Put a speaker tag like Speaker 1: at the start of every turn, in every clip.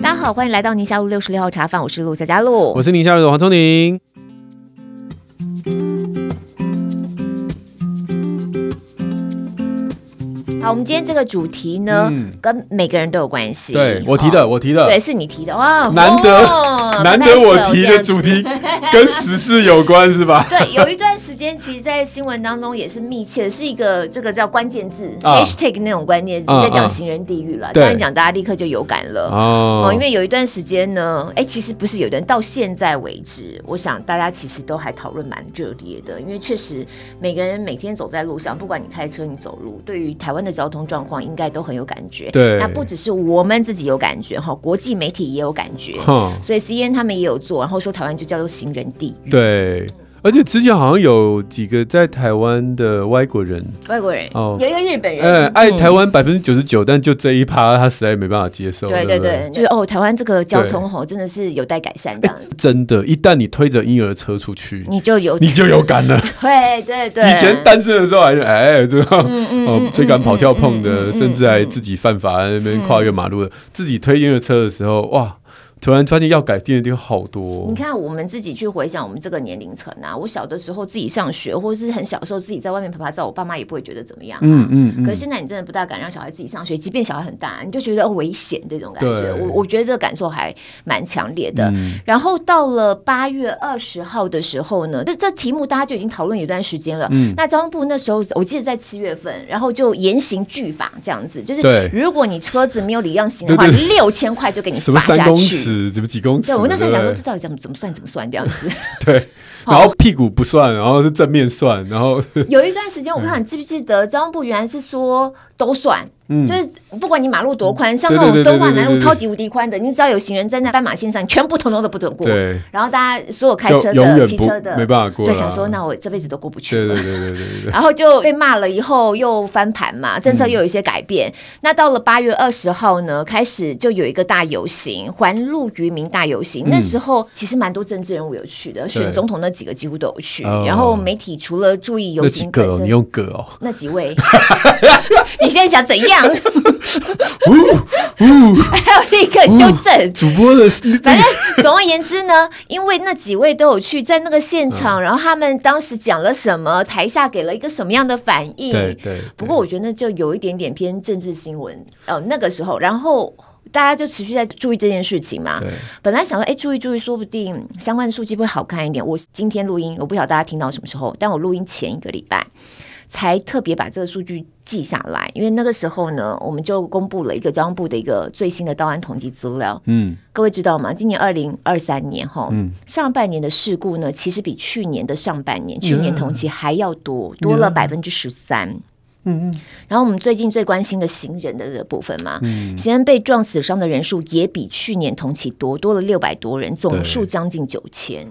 Speaker 1: 大家好，欢迎来到宁夏路六十六号茶坊，我是陆佳佳露，
Speaker 2: 我是宁夏路的黄聪宁。
Speaker 1: 好，我们今天这个主题呢，嗯、跟每个人都有关系。
Speaker 2: 对，我提的，哦、我提的，
Speaker 1: 对，是你提的哇，
Speaker 2: 难得、哦、难得我提的主题 跟时事有关是吧？
Speaker 1: 对，有一段时间，其实，在新闻当中也是密切的，是一个这个叫关键字、啊、hashtag 那种关键字，在讲行人地狱了。当然讲，大家立刻就有感了哦，哦。因为有一段时间呢，哎，其实不是有一段，到现在为止，我想大家其实都还讨论蛮热烈的，因为确实每个人每天走在路上，不管你开车你走路，对于台湾的。交通状况应该都很有感觉，
Speaker 2: 对，
Speaker 1: 那不只是我们自己有感觉哈，国际媒体也有感觉，所以 CNN 他们也有做，然后说台湾就叫做行人地狱，
Speaker 2: 对。而且之前好像有几个在台湾的外国人，
Speaker 1: 外国人哦，有一个日本人，
Speaker 2: 哎，爱台湾百分之九十九，但就这一趴他实在没办法接受。
Speaker 1: 对对对，就是哦，台湾这个交通吼真的是有待改善这样子。
Speaker 2: 真的，一旦你推着婴儿车出去，
Speaker 1: 你就有
Speaker 2: 你就有感了。
Speaker 1: 对对对，
Speaker 2: 以前单身的时候还是哎，这样哦追赶跑跳碰的，甚至还自己犯法在那边跨越马路的，自己推婴儿车的时候哇。突然发现要改变的地方好多。
Speaker 1: 你看，我们自己去回想我们这个年龄层啊，我小的时候自己上学，或者是很小的时候自己在外面拍拍照，我爸妈也不会觉得怎么样。嗯嗯嗯。可是现在你真的不大敢让小孩自己上学，即便小孩很大，你就觉得危险这种感觉。我我觉得这个感受还蛮强烈的。然后到了八月二十号的时候呢，这这题目大家就已经讨论有一段时间了。嗯。那交通部那时候我记得在七月份，然后就严刑峻法这样子，就是如果你车子没有礼让行的话，六千块就给你罚下去。
Speaker 2: 是怎么几公尺？
Speaker 1: 对，我那时候想说，这到底怎么怎么算怎么算这样子？
Speaker 2: 对，然后屁股不算，然后是正面算，然后
Speaker 1: 有一段时间，我不知道你记不记得，交通部原来是说都算。嗯，就是不管你马路多宽，像那种敦化南路超级无敌宽的，你只要有行人站在斑马线上，全部统统都不准过。对，然后大家所有开车的、骑车的，
Speaker 2: 没办法过。
Speaker 1: 对，想说那我这辈子都过不去。
Speaker 2: 对对对对对。
Speaker 1: 然后就被骂了，以后又翻盘嘛，政策又有一些改变。那到了八月二十号呢，开始就有一个大游行，环路渔民大游行。那时候其实蛮多政治人物有去的，选总统那几个几乎都有去。然后媒体除了注意游行本身，
Speaker 2: 你用葛哦，
Speaker 1: 那几位，你现在想怎样？呜呜，还有立刻修正
Speaker 2: 主播的。
Speaker 1: 反正总而言之呢，因为那几位都有去在那个现场，然后他们当时讲了什么，台下给了一个什么样的反应。对对。不过我觉得那就有一点点偏政治新闻。哦，那个时候，然后大家就持续在注意这件事情嘛。对。本来想说，哎，注意注意，说不定相关的数据会好看一点。我今天录音，我不晓得大家听到什么时候，但我录音前一个礼拜。才特别把这个数据记下来，因为那个时候呢，我们就公布了一个交通部的一个最新的道安统计资料。嗯，各位知道吗？今年二零二三年哈，嗯，上半年的事故呢，其实比去年的上半年，去年同期还要多，多了百分之十三。嗯嗯。然后我们最近最关心的行人的这个部分嘛，嗯，行人被撞死伤的人数也比去年同期多，多了六百多人，总数将近九千。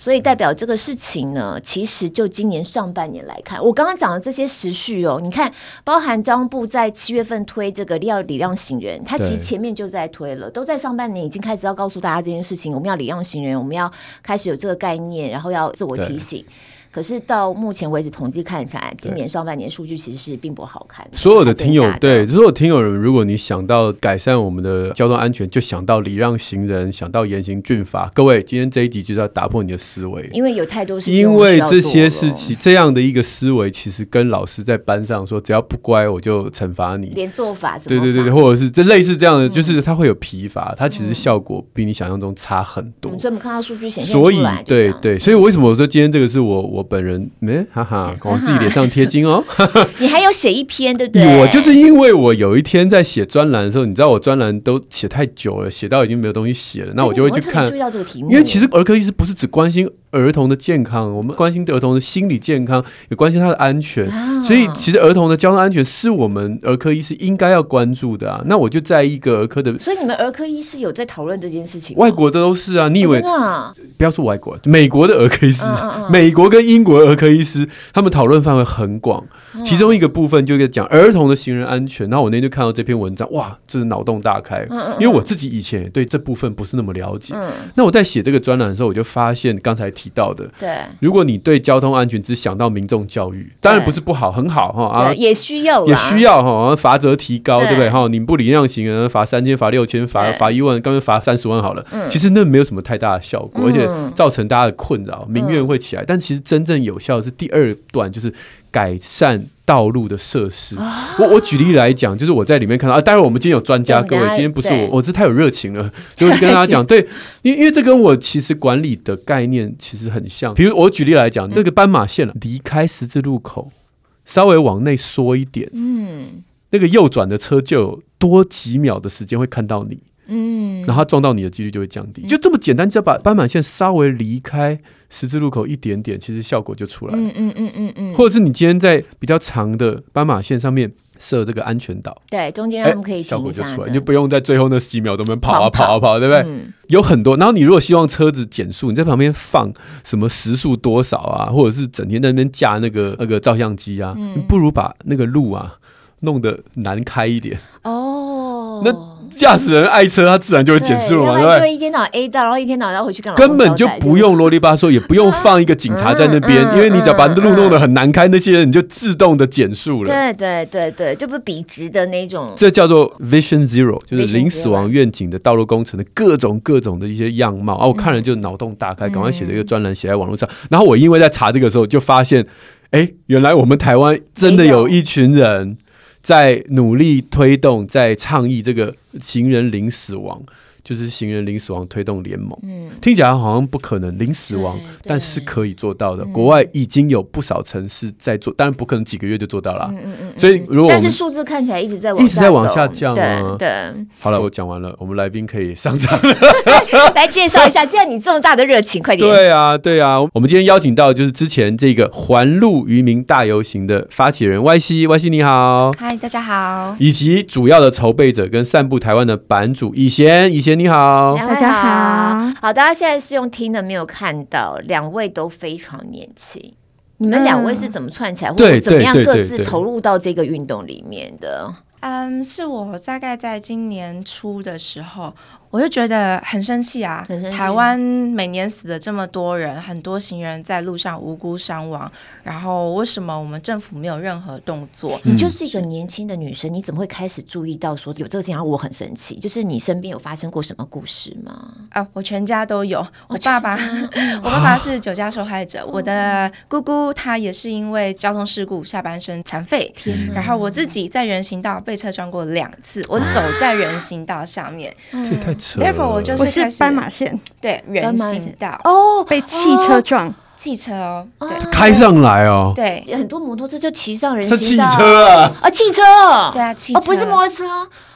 Speaker 1: 所以代表这个事情呢，其实就今年上半年来看，我刚刚讲的这些时序哦，你看，包含交通部在七月份推这个要礼让行人，他其实前面就在推了，都在上半年已经开始要告诉大家这件事情，我们要礼让行人，我们要开始有这个概念，然后要自我提醒。可是到目前为止，统计看起来，今年上半年数据其实是并不好看。
Speaker 2: 所有的听友，对所有听友人，如果你想到改善我们的交通安全，就想到礼让行人，想到严刑峻法。各位，今天这一集就是要打破你的思维，
Speaker 1: 因为有太多事情。
Speaker 2: 因为这些事情，这样的一个思维，其实跟老师在班上说，只要不乖，我就惩罚你。
Speaker 1: 连做法，
Speaker 2: 对对对，或者是这类似这样的，就是它会有疲乏，它其实效果比你想象中差很多。
Speaker 1: 所以我们看到数据显现出来，所以
Speaker 2: 对对，所以为什么我说今天这个是我我本人没。哈哈，往自己脸上贴金哦！
Speaker 1: 你还有写一篇，对不对？
Speaker 2: 我就是因为我有一天在写专栏的时候，你知道我专栏都写太久了，写到已经没有东西写了，那我就会去看。注意到这个题目，因为其实儿科医师不是只关心儿童的健康，我们关心儿童的心理健康，也关心他的安全。所以其实儿童的交通安全是我们儿科医师应该要关注的啊。那我就在一个儿科的，
Speaker 1: 所以你们儿科医师有在讨论这件事情？
Speaker 2: 外国的都是啊，你以为真的？不要说外国，美国的儿科医师，美国跟英国的儿科医师。他们讨论范围很广，其中一个部分就是讲儿童的行人安全。然后我那天就看到这篇文章，哇，真的脑洞大开。因为我自己以前也对这部分不是那么了解。那我在写这个专栏的时候，我就发现刚才提到的。
Speaker 1: 对，
Speaker 2: 如果你对交通安全只想到民众教育，当然不是不好，很好哈啊，
Speaker 1: 也需要
Speaker 2: 也需要哈，罚则提高，对不对哈？你不礼让行人，罚三千，罚六千，罚罚一万，干脆罚三十万好了。其实那没有什么太大的效果，而且造成大家的困扰，民怨会起来。但其实真正有效的是第二段，就是改善。道路的设施，我我举例来讲，就是我在里面看到啊，当然我们今天有专家，各位今天不是我，我是太有热情了，就是跟大家讲，对，因为因为这跟我其实管理的概念其实很像。比如我举例来讲，这个斑马线离开十字路口，稍微往内缩一点，嗯，那个右转的车就有多几秒的时间会看到你。嗯，然后撞到你的几率就会降低，就这么简单，只要把斑马线稍微离开十字路口一点点，其实效果就出来了。嗯嗯嗯嗯嗯。或者是你今天在比较长的斑马线上面设这个安全岛，
Speaker 1: 对，中间让他们可以
Speaker 2: 效果就出来，你就不用在最后那几秒钟里跑啊跑啊跑，对不对？有很多。然后你如果希望车子减速，你在旁边放什么时速多少啊，或者是整天在那边架那个那个照相机啊，你不如把那个路啊弄得难开一点。哦，那。驾驶人爱车，他自然就会减速嘛，对不对？
Speaker 1: 就一天到晚 A 到，然后一天到晚要回去干嘛？
Speaker 2: 根本就不用啰里吧嗦，也不用放一个警察在那边，因为你只要把路弄得很难开，那些人你就自动的减速了。
Speaker 1: 对对对对，就不是笔直的那种。
Speaker 2: 这叫做 Vision Zero，就是零死亡愿景的道路工程的各种各种的一些样貌啊！我看了就脑洞大开，赶快写这个专栏写在网络上。然后我因为在查这个时候，就发现，哎，原来我们台湾真的有一群人。在努力推动，在倡议这个行人零死亡。就是行人零死亡推动联盟，嗯，听起来好像不可能零死亡，但是可以做到的。国外已经有不少城市在做，当然不可能几个月就做到了。嗯嗯嗯。所以如果
Speaker 1: 但是数字看起来一直在往
Speaker 2: 一直在往下降啊。
Speaker 1: 对。
Speaker 2: 好了，我讲完了，我们来宾可以上场
Speaker 1: 了 来介绍一下。既然你这么大的热情，快点。
Speaker 2: 对啊，对啊。我们今天邀请到就是之前这个环路渔民大游行的发起人 Y C Y C，你好。
Speaker 3: 嗨，大家好。
Speaker 2: 以及主要的筹备者跟散布台湾的版主以贤，以贤。你好，
Speaker 1: 大家好。好，大家现在是用听的，没有看到，两位都非常年轻。你们两位是怎么串起来，嗯、或者怎么样各自投入到这个运动里面的？
Speaker 3: 嗯，是我大概在今年初的时候。我就觉得很生气啊！台湾每年死了这么多人，很多行人在路上无辜伤亡，然后为什么我们政府没有任何动作？
Speaker 1: 你就是一个年轻的女生，你怎么会开始注意到说有这个情况？我很生气，就是你身边有发生过什么故事吗？
Speaker 3: 啊，我全家都有。我爸爸，我爸爸是酒驾受害者，我的姑姑她也是因为交通事故下半身残废，然后我自己在人行道被车撞过两次，我走在人行道上面，
Speaker 2: 这太。
Speaker 3: Therefore 我就是开始
Speaker 4: 斑马线，
Speaker 3: 对人行道。
Speaker 4: 哦，被汽车撞，
Speaker 3: 汽车哦，对，
Speaker 2: 开上来哦，
Speaker 3: 对，
Speaker 1: 很多摩托车就骑上人行道，
Speaker 2: 汽车啊，
Speaker 1: 啊，汽车，
Speaker 3: 对啊，汽车，
Speaker 1: 不是摩托车，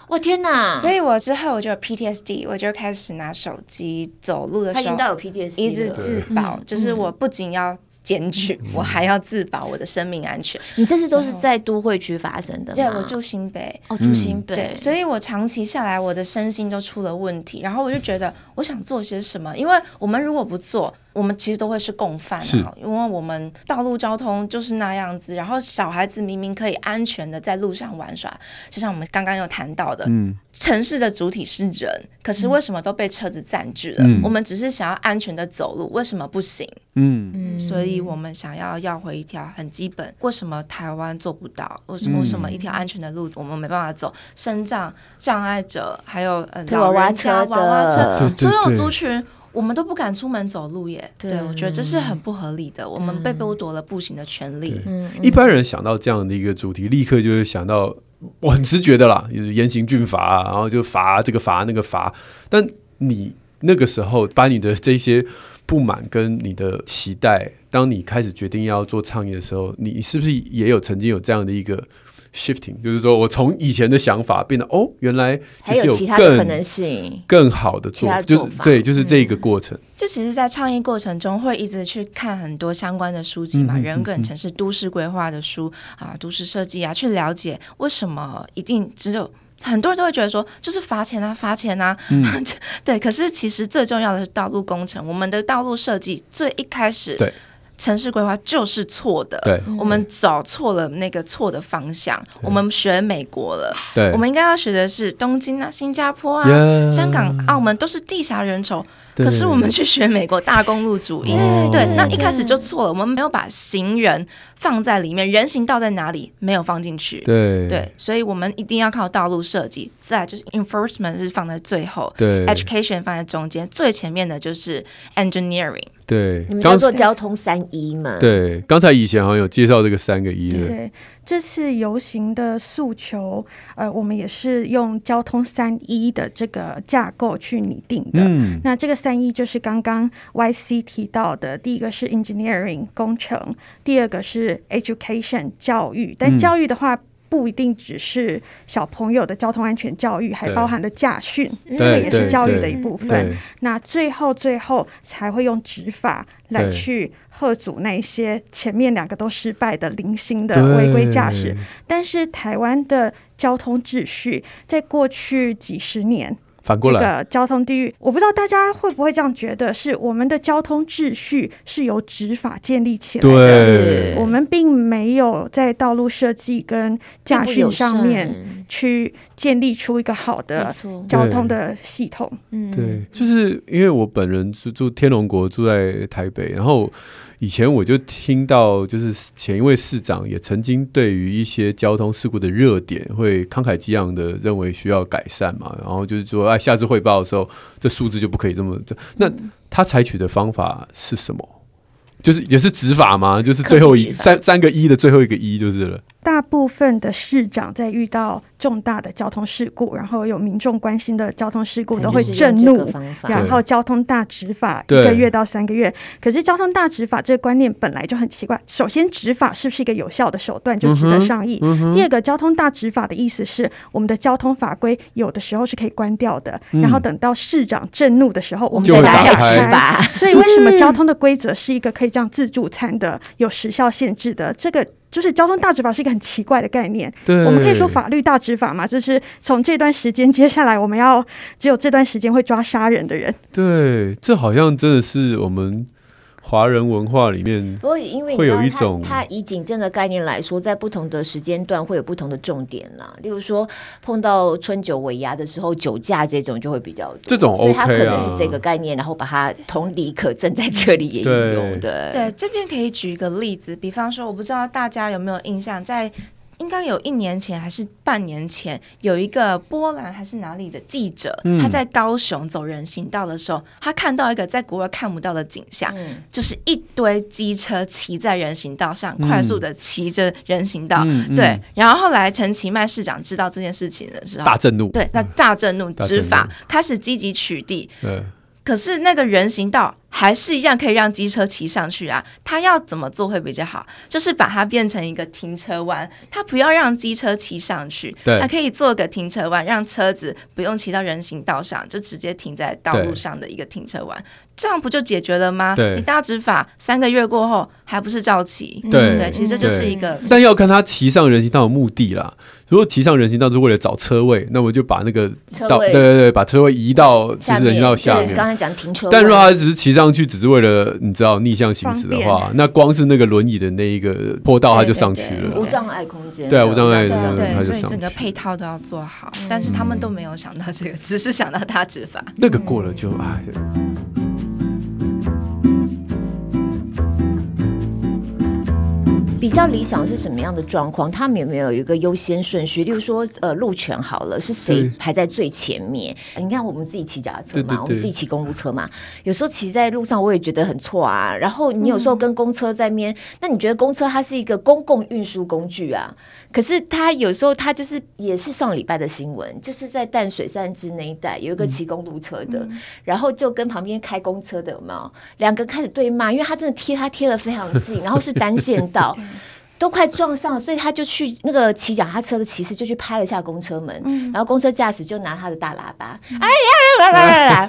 Speaker 1: 我天哪！
Speaker 3: 所以我之后我就有 PTSD，我就开始拿手机走路的时候，
Speaker 1: 有 PTSD，
Speaker 3: 一直自保，就是我不仅要。检举，我还要自保我的生命安全。
Speaker 1: 你这次都是在都会区发生的？
Speaker 3: 对，我住新北，
Speaker 1: 哦，住新北，
Speaker 3: 对，所以我长期下来，我的身心都出了问题。然后我就觉得，我想做些什么，因为我们如果不做。我们其实都会是共犯啊，因为我们道路交通就是那样子，然后小孩子明明可以安全的在路上玩耍，就像我们刚刚有谈到的，嗯，城市的主体是人，可是为什么都被车子占据了？嗯，我们只是想要安全的走路，为什么不行？嗯，所以我们想要要回一条很基本，为什么台湾做不到？为什么为什么一条安全的路我们没办法走？身障障碍者，还有呃老人家娃娃车，所有族群。我们都不敢出门走路耶，对，对，我觉得这是很不合理的。我们被剥夺了步行的权利。
Speaker 2: 嗯，一般人想到这样的一个主题，立刻就会想到，我很直觉的啦，就是严刑峻法，然后就罚这个罚那个罚。但你那个时候把你的这些不满跟你的期待，当你开始决定要做倡议的时候，你是不是也有曾经有这样的一个？shifting 就是说我从以前的想法变得哦，原来其实有更其他的可能性，更好的做，做就是对，就是这一个过程。
Speaker 3: 就其实，在倡议过程中，会一直去看很多相关的书籍嘛，嗯、人跟城市都市规划的书啊，都市设计啊，去了解为什么一定只有很多人都会觉得说，就是罚钱啊，罚钱啊，嗯、对。可是其实最重要的是道路工程，我们的道路设计最一开始对。城市规划就是错的，对，我们找错了那个错的方向，我们学美国了，对，我们应该要学的是东京啊、新加坡啊、香港、澳门都是地狭人稠，可是我们去学美国大公路主义，对，那一开始就错了，我们没有把行人放在里面，人行道在哪里没有放进去，
Speaker 2: 对。
Speaker 3: 对，所以我们一定要靠道路设计。再来就是 enforcement 是放在最后，
Speaker 2: 对
Speaker 3: ，education 放在中间，最前面的就是 engineering。
Speaker 2: 对，
Speaker 1: 你们叫做交通三一嘛？
Speaker 2: 对，刚才以前好像有介绍这个三个一的。
Speaker 4: 对，这次游行的诉求，呃，我们也是用交通三一的这个架构去拟定的。嗯，那这个三一就是刚刚 YC 提到的，第一个是 engineering 工程，第二个是 education 教育。但教育的话，嗯不一定只是小朋友的交通安全教育，还包含了驾训，这个也是教育的一部分。那最后最后才会用执法来去贺阻那些前面两个都失败的零星的违规驾驶。但是台湾的交通秩序在过去几十年。
Speaker 2: 反过来，
Speaker 4: 这个交通地狱，我不知道大家会不会这样觉得，是我们的交通秩序是由执法建立起来的，
Speaker 2: 对，
Speaker 4: 我们并没有在道路设计跟驾训上面去建立出一个好的交通的系统。
Speaker 2: 嗯，对，就是因为我本人住住天龙国，住在台北，然后。以前我就听到，就是前一位市长也曾经对于一些交通事故的热点，会慷慨激昂的认为需要改善嘛，然后就是说，哎，下次汇报的时候，这数字就不可以这么。那他采取的方法是什么？就是也是执法吗？就是最后一三三个一的最后一个一就是了。
Speaker 4: 大部分的市长在遇到重大的交通事故，然后有民众关心的交通事故，都会震怒，然后交通大执法一个月到三个月。可是交通大执法这个观念本来就很奇怪。首先，执法是不是一个有效的手段，就值得商议。嗯嗯、第二个，交通大执法的意思是，我们的交通法规有的时候是可以关掉的，嗯、然后等到市长震怒的时候，我们再来执法。所以，为什么交通的规则是一个可以这样自助餐的、有时效限制的？这个。就是交通大执法是一个很奇怪的概念，对，我们可以说法律大执法嘛，就是从这段时间接下来我们要只有这段时间会抓杀人的人，
Speaker 2: 对，这好像真的是我们。华人文化里面，不过因为会有一种，
Speaker 1: 它以警政的概念来说，在不同的时间段会有不同的重点啦。例如说，碰到春酒尾牙的时候，酒驾这种就会比较多。
Speaker 2: 这种 OK 啊，
Speaker 1: 所以它可能是这个概念，然后把它同理可证在这里也应用。对
Speaker 3: 对，这边可以举一个例子，比方说，我不知道大家有没有印象，在。应该有一年前还是半年前，有一个波兰还是哪里的记者，嗯、他在高雄走人行道的时候，他看到一个在国外看不到的景象，嗯、就是一堆机车骑在人行道上，嗯、快速的骑着人行道。嗯、对，然后后来陈其迈市长知道这件事情的时候，
Speaker 2: 大震怒，
Speaker 3: 对，那大震怒，执法开始积极取缔。对，可是那个人行道。还是一样可以让机车骑上去啊？他要怎么做会比较好？就是把它变成一个停车弯，他不要让机车骑上去，对，他可以做个停车弯，让车子不用骑到人行道上，就直接停在道路上的一个停车弯，这样不就解决了吗？对，你大执法三个月过后还不是照骑？对对，其实这就是一个，
Speaker 2: 但要看他骑上人行道的目的啦。如果骑上人行道是为了找车位，那我就把那个道，对对对，把车位移到就是人行道下面。
Speaker 1: 刚才讲停车，
Speaker 2: 但如果他只是骑上去，只是为了你知道逆向行驶的话，那光是那个轮椅的那一个坡道，它就上去了。
Speaker 1: 无障碍空间，
Speaker 2: 对啊无障碍，
Speaker 3: 对，所以整个配套都要做好。但是他们都没有想到这个，只是想到大执法。
Speaker 2: 那个过了就哎。
Speaker 1: 比较理想是什么样的状况？他们有没有一个优先顺序？例如说，呃，路权好了，是谁排在最前面？你看我们自己骑脚踏车嘛，我们自己骑公路车嘛，有时候骑在路上我也觉得很错啊。然后你有时候跟公车在面，嗯、那你觉得公车它是一个公共运输工具啊？可是他有时候他就是也是上礼拜的新闻，就是在淡水三芝那一带有一个骑公路车的，嗯、然后就跟旁边开公车的有没有两个开始对骂，因为他真的贴他贴的非常近，然后是单线道。都快撞上了，所以他就去那个骑脚踏车的骑士就去拍了一下公车门，嗯、然后公车驾驶就拿他的大喇叭，哎呀来来来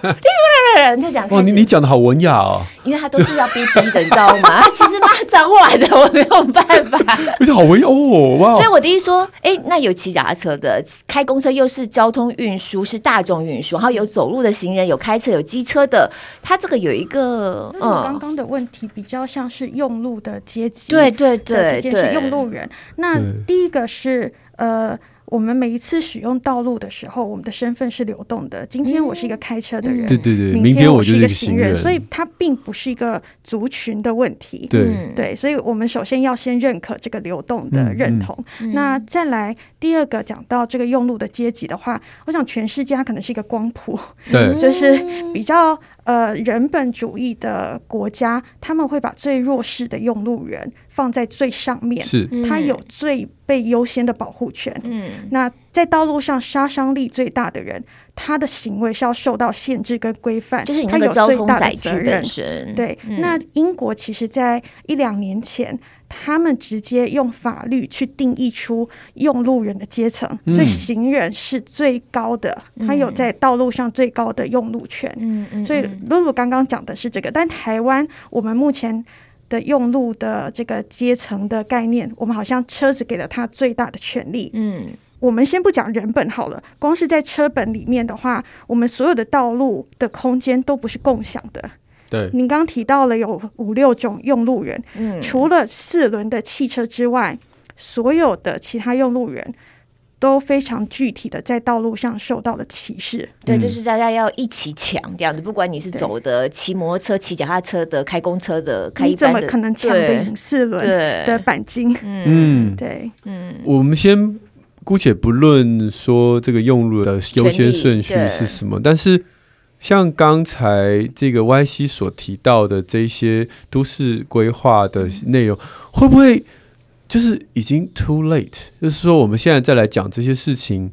Speaker 1: 来来，就讲，
Speaker 2: 哇，你你讲的好文雅哦，
Speaker 1: 因为他都是要逼逼的，你知道吗？他其实骂脏话的，我没有办法。
Speaker 2: 而且好文雅哦，哇！
Speaker 1: 所以我第一说，哎，那有骑脚踏车的，开公车又是交通运输，是大众运输，然后有走路的行人，有开车，有机车的，他这个有一个，
Speaker 4: 嗯，刚刚的问题比较像是用路的阶级，
Speaker 1: 对对对对。
Speaker 4: 用路人，那第一个是呃，我们每一次使用道路的时候，我们的身份是流动的。今天我是一个开车的人，
Speaker 2: 对对对，
Speaker 4: 明天我
Speaker 2: 是
Speaker 4: 一个行人，
Speaker 2: 人
Speaker 4: 所以它并不是一个族群的问题。
Speaker 2: 对。
Speaker 4: 对，所以我们首先要先认可这个流动的认同。嗯嗯、那再来第二个讲到这个用路的阶级的话，我想全世界它可能是一个光谱，
Speaker 2: 对，
Speaker 4: 就是比较呃人本主义的国家，他们会把最弱势的用路人放在最上面，
Speaker 2: 是，
Speaker 4: 他有最被优先的保护权。嗯，那在道路上杀伤力最大的人，他的行为是要受到限制跟规范，
Speaker 1: 就是他有最大的责任。
Speaker 4: 对，嗯、那英国其实在一两年前，他们直接用法律去定义出用路人的阶层，嗯、所以行人是最高的，他有在道路上最高的用路权。嗯嗯，所以露露刚刚讲的是这个，但台湾我们目前。的用路的这个阶层的概念，我们好像车子给了他最大的权利。嗯，我们先不讲人本好了，光是在车本里面的话，我们所有的道路的空间都不是共享的。
Speaker 2: 对，
Speaker 4: 您刚刚提到了有五六种用路人，嗯，除了四轮的汽车之外，所有的其他用路人。都非常具体的在道路上受到了歧视，
Speaker 1: 对，就是大家要一起抢这样子，不管你是走的、骑摩托车、骑脚踏车的、开公车的、开一般的，
Speaker 4: 你怎么可能抢得赢四轮的钣金？
Speaker 2: 嗯，
Speaker 4: 对，
Speaker 2: 嗯，我们先姑且不论说这个用路的优先顺序是什么，但是像刚才这个 YC 所提到的这些都市规划的内容，会不会？就是已经 too late，就是说我们现在再来讲这些事情，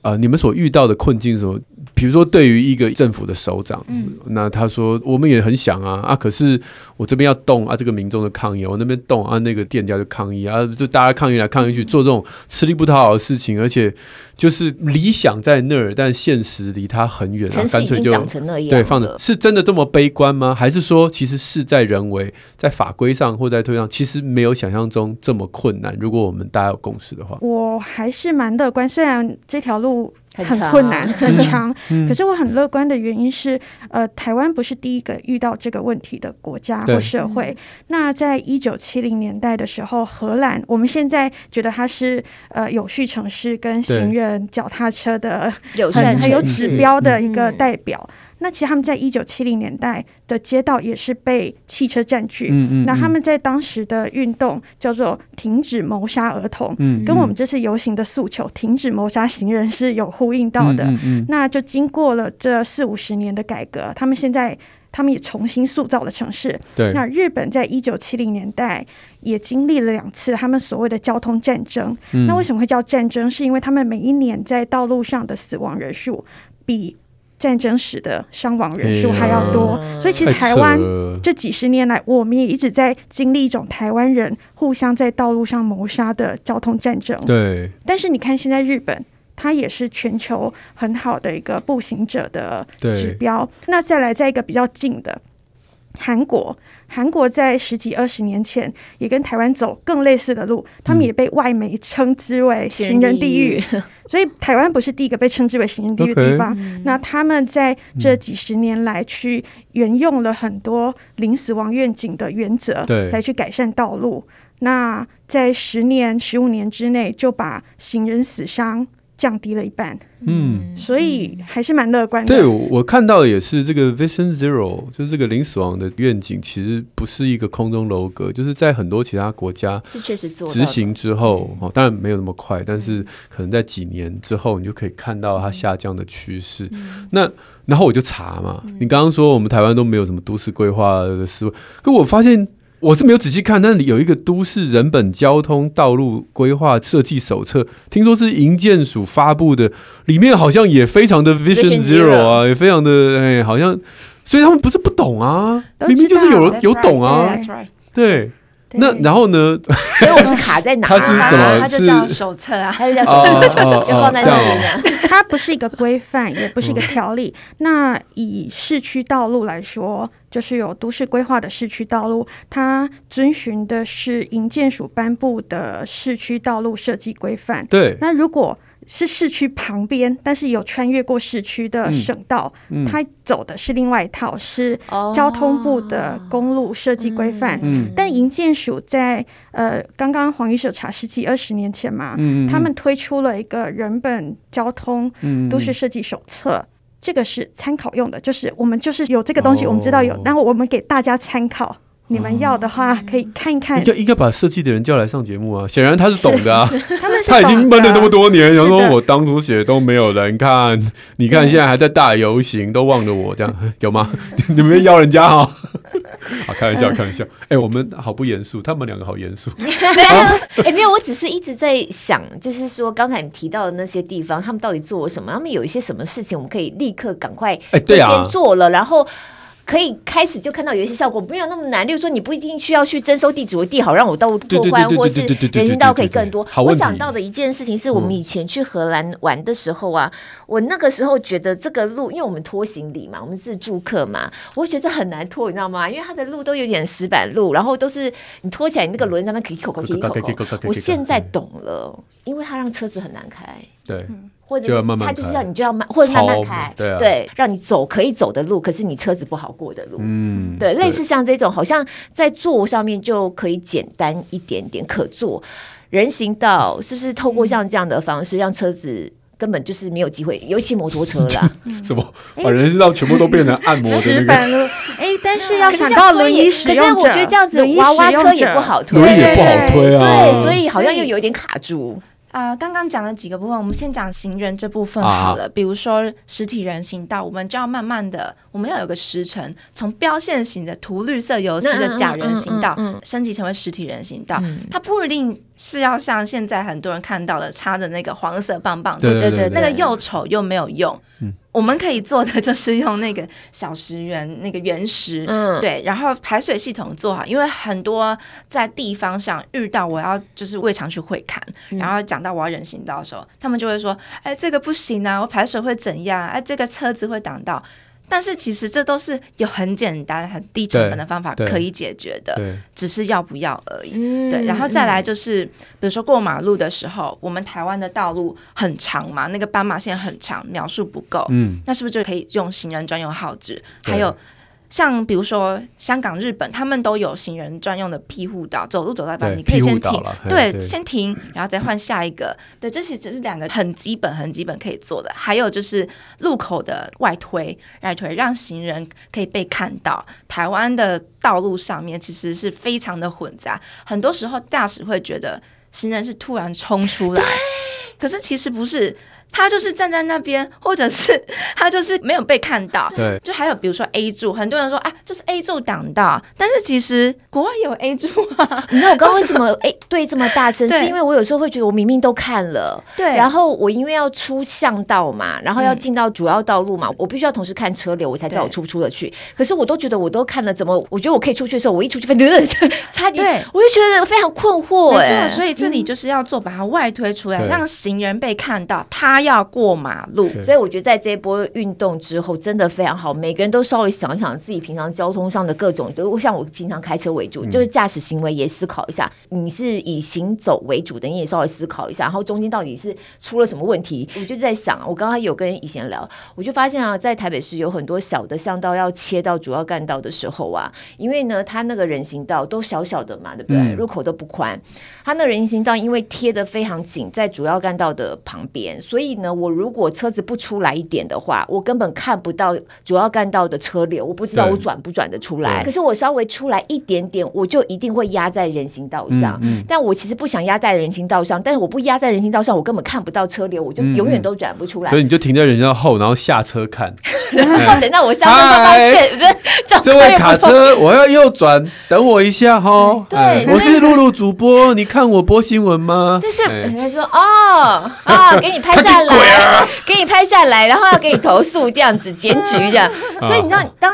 Speaker 2: 啊、呃，你们所遇到的困境的时候。比如说，对于一个政府的首长，嗯、那他说我们也很想啊啊，可是我这边要动啊，这个民众的抗议，我那边动啊，那个店家就抗议啊，就大家抗议来抗议去，做这种吃力不讨好的事情，而且就是理想在那儿，但现实离他很远啊，干脆就
Speaker 1: 讲成那样，
Speaker 2: 对，放着是真的这么悲观吗？还是说其实事在人为，在法规上或在推上，其实没有想象中这么困难？如果我们大家有共识的话，
Speaker 4: 我还是蛮乐观，虽然这条路。很困难，很长。可是我很乐观的原因是，呃，台湾不是第一个遇到这个问题的国家或社会。那在一九七零年代的时候，荷兰，我们现在觉得它是呃有序城市跟行人脚踏车的很很有指标的一个代表。那其实他们在一九七零年代的街道也是被汽车占据。嗯嗯。那他们在当时的运动叫做“停止谋杀儿童”，嗯，跟我们这次游行的诉求“停止谋杀行人”是有呼应到的。嗯嗯。那就经过了这四五十年的改革，他们现在他们也重新塑造了城市。对。那日本在一九七零年代也经历了两次他们所谓的交通战争。嗯。那为什么会叫战争？是因为他们每一年在道路上的死亡人数比。战争时的伤亡人数还要多，所以其实台湾这几十年来，我们也一直在经历一种台湾人互相在道路上谋杀的交通战争。
Speaker 2: 对，
Speaker 4: 但是你看现在日本，它也是全球很好的一个步行者的指标。那再来，在一个比较近的。韩国，韩国在十几二十年前也跟台湾走更类似的路，他们也被外媒称之为“行人地狱”，所以台湾不是第一个被称之为“行人地狱”的地方。Okay. 那他们在这几十年来去沿用了很多零死亡愿景的原则，来去改善道路。那在十年、十五年之内，就把行人死伤。降低了一半，嗯，所以还是蛮乐观的。
Speaker 2: 对，我看到的也是这个 Vision Zero，就是这个零死亡的愿景，其实不是一个空中楼阁，就是在很多其他国家
Speaker 1: 是确实做
Speaker 2: 执行之后，哦，当然没有那么快，但是可能在几年之后，你就可以看到它下降的趋势。嗯、那然后我就查嘛，嗯、你刚刚说我们台湾都没有什么都市规划的思维，可我发现。我是没有仔细看，但是有一个都市人本交通道路规划设计手册，听说是营建署发布的，里面好像也非常的 Vision Zero 啊，也非常的哎，好像，所以他们不是不懂啊，明明就是有人有懂啊，对。那然后呢？
Speaker 1: 所以我是卡在哪？
Speaker 2: 它是怎么？
Speaker 3: 它就叫手册啊，
Speaker 1: 它就叫手册，就放在那里。
Speaker 4: 它不是一个规范，也不是一个条例。那以市区道路来说，就是有都市规划的市区道路，它遵循的是营建署颁布的市区道路设计规范。
Speaker 2: 对。
Speaker 4: 那如果是市区旁边，但是有穿越过市区的省道，嗯。嗯、它走的是另外一套，是交通部的公路设计规范。嗯、但营建署在呃，刚刚黄医师查十几二十年前嘛，嗯、他们推出了一个人本交通都市设计手册，嗯、这个是参考用的，就是我们就是有这个东西，我们知道有，哦、然后我们给大家参考。你们要的话，可以看一看。应该
Speaker 2: 应该把设计的人叫来上节目啊！显然他是懂的啊，
Speaker 4: 他们
Speaker 2: 他已经闷了那么多年，然后我当初写都没有人看，你看现在还在大游行，都忘了我这样 有吗？你们要人家哈？好，开玩笑，开玩笑。哎，我们好不严肃，他们两个好严肃。没
Speaker 1: 有，哎，没有，我只是一直在想，就是说刚才你提到的那些地方，他们到底做了什么？他们有一些什么事情，我们可以立刻赶快就先做了，然后。可以开始就看到有一些效果，没有那么难。例如说，你不一定需要去征收地主的地，好让我道路拓宽，或是人行道可以更多。我想到的一件事情是我们以前去荷兰玩的时候啊，我那个时候觉得这个路，因为我们拖行李嘛，我们是住客嘛，我觉得很难拖，你知道吗？因为它的路都有点石板路，然后都是你拖起来，你那个轮上面可以口口可以口口。我现在懂了，因为它让车子很难开。
Speaker 2: 对。
Speaker 1: 或者是他就是要你就要慢，或者慢慢开，对，啊、对，让你走可以走的路，可是你车子不好过的路，嗯，对，类似像这种，好像在做上面就可以简单一点点，可做人行道是不是透过像这样的方式，让车子根本就是没有机会，尤其摩托车啦，
Speaker 2: 什么把人行道全部都变成按摩的那个，
Speaker 4: 哎，但是要想到轮椅使用，可是我觉得这样子
Speaker 1: 娃娃车也不好推，
Speaker 2: 轮椅也不好推啊，
Speaker 1: 对，所以好像又有一点卡住。
Speaker 3: 啊，刚刚讲了几个部分，我们先讲行人这部分好了。啊、比如说实体人行道，我们就要慢慢的，我们要有个时程，从标线型的涂绿色油漆的假人行道，嗯嗯嗯嗯、升级成为实体人行道。嗯、它不一定是要像现在很多人看到的插着那个黄色棒棒，对对对，那个又丑又没有用。嗯我们可以做的就是用那个小石原那个原石，嗯，对，然后排水系统做好，因为很多在地方上遇到我要就是未常去会看，嗯、然后讲到我要人行道的时候，他们就会说，哎，这个不行啊，我排水会怎样？哎，这个车子会挡到。但是其实这都是有很简单、很低成本的方法可以解决的，只是要不要而已。嗯、对，然后再来就是，嗯、比如说过马路的时候，我们台湾的道路很长嘛，那个斑马线很长，描述不够，嗯，那是不是就可以用行人专用号志？还有。像比如说香港、日本，他们都有行人专用的庇护岛，走路走到一半，你可以先停，对，对，先停，然后再换下一个。对，这些只是两个很基本、很基本可以做的。还有就是路口的外推、外推，让行人可以被看到。台湾的道路上面其实是非常的混杂，很多时候驾驶会觉得行人是突然冲出来，可是其实不是。他就是站在那边，或者是 他就是没有被看到。对，就还有比如说 A 柱，很多人说啊，就是 A 柱挡到，但是其实国外有 A 柱啊。
Speaker 1: 你知道我刚刚为什么 哎对这么大声？是因为我有时候会觉得我明明都看了，对，然后我因为要出巷道嘛，然后要进到主要道路嘛，我必须要同时看车流，我才知道我出不出得去。可是我都觉得我都看了，怎么我觉得我可以出去的时候，我一出去，差点，我就觉得非常困惑。没错，
Speaker 3: 所以这里就是要做把它外推出来，让行人被看到，他。要过马路，
Speaker 1: 所以我觉得在这一波运动之后，真的非常好。每个人都稍微想一想自己平常交通上的各种，就像我平常开车为主，就是驾驶行为也思考一下。你是以行走为主的，你也稍微思考一下。然后中间到底是出了什么问题？我就在想，我刚刚有跟以前聊，我就发现啊，在台北市有很多小的巷道要切到主要干道的时候啊，因为呢，它那个人行道都小小的嘛，对不对？入口都不宽，它那人行道因为贴的非常紧，在主要干道的旁边，所以。呢，我如果车子不出来一点的话，我根本看不到主要干道的车流，我不知道我转不转得出来。可是我稍微出来一点点，我就一定会压在人行道上。嗯嗯、但我其实不想压在人行道上，但是我不压在人行道上，我根本看不到车流，我就永远都转不出来。
Speaker 2: 所以你就停在人行道后，然后下车看，
Speaker 1: 然后等到我下车发现，
Speaker 2: 这位卡车，我要右转，等我一下哈。对，我是露露主播，你看我播新闻吗？
Speaker 1: 就是人家说哦啊，给你拍下来。给你拍下来，然后要给你投诉，这样子检举这样。所以你知道，当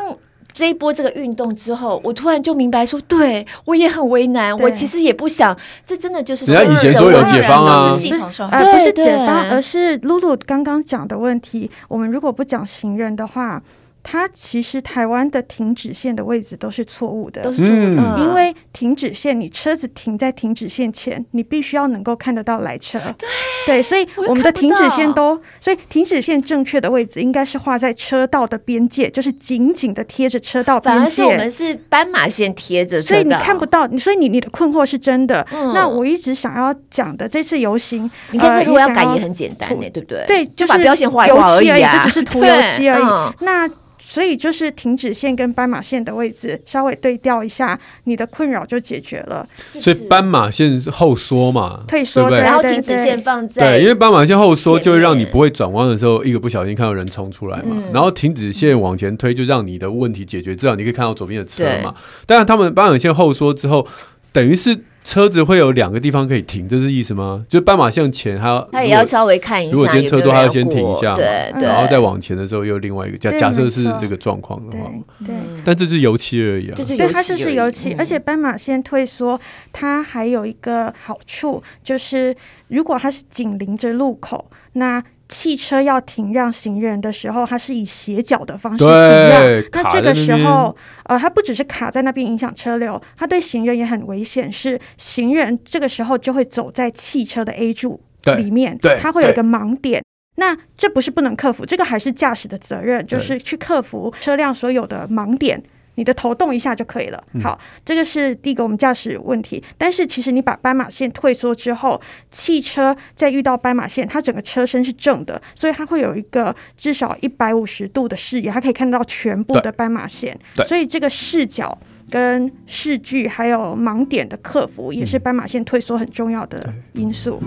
Speaker 1: 这一波这个运动之后，我突然就明白说，对我也很为难。我其实也不想，这真的就是
Speaker 2: 人家以前说有解方啊，
Speaker 3: 是系统说，
Speaker 4: 而不是解方，而是露露刚刚讲的问题。我们如果不讲行人的话。它其实台湾的停止线的位置都是错误的，
Speaker 1: 都是错误的。
Speaker 4: 因为停止线，你车子停在停止线前，你必须要能够看得到来车。
Speaker 1: 对
Speaker 4: 对，所以我们的停止线都，所以停止线正确的位置应该是画在车道的边界，就是紧紧的贴着车道边界。
Speaker 1: 反而是我们是斑马线贴着车道，
Speaker 4: 所以你看不到。所以你你的困惑是真的。嗯、那我一直想要讲的这次游行，
Speaker 1: 你看这如果要改也很简单，对不对？
Speaker 4: 对，
Speaker 1: 就把标线画一画而已啊，
Speaker 4: 这只是涂油漆而已。嗯、那所以就是停止线跟斑马线的位置稍微对调一下，你的困扰就解决了。
Speaker 2: 所以斑马线是后缩嘛，
Speaker 4: 退缩，
Speaker 2: 对，
Speaker 1: 然后停止线放在
Speaker 2: 对，因为斑马线后缩就会让你不会转弯的时候一个不小心看到人冲出来嘛，嗯、然后停止线往前推就让你的问题解决，至少你可以看到左边的车嘛。但是，他们斑马线后缩之后，等于是。车子会有两个地方可以停，这是意思吗？就斑马线前还要，
Speaker 1: 他也要稍微看一下。
Speaker 2: 如果今天车多，他要先停一下，
Speaker 1: 对，
Speaker 2: 然后再往前的时候又另外一个。假假设是这个状况的话，对，但这是油漆而已啊。
Speaker 4: 对，它就是油漆，而且斑马线退缩，它还有一个好处就是，如果它是紧邻着路口，那。汽车要停让行人的时候，它是以斜角的方式停让。那这个时候，呃，它不只是卡在那边影响车流，它对行人也很危险。是行人这个时候就会走在汽车的 A 柱里面，对，它会有一个盲点。那这不是不能克服，这个还是驾驶的责任，就是去克服车辆所有的盲点。你的头动一下就可以了。好，这个是第一个我们驾驶问题。但是其实你把斑马线退缩之后，汽车在遇到斑马线，它整个车身是正的，所以它会有一个至少一百五十度的视野，它可以看到全部的斑马线。所以这个视角跟视距还有盲点的克服，也是斑马线退缩很重要的因素。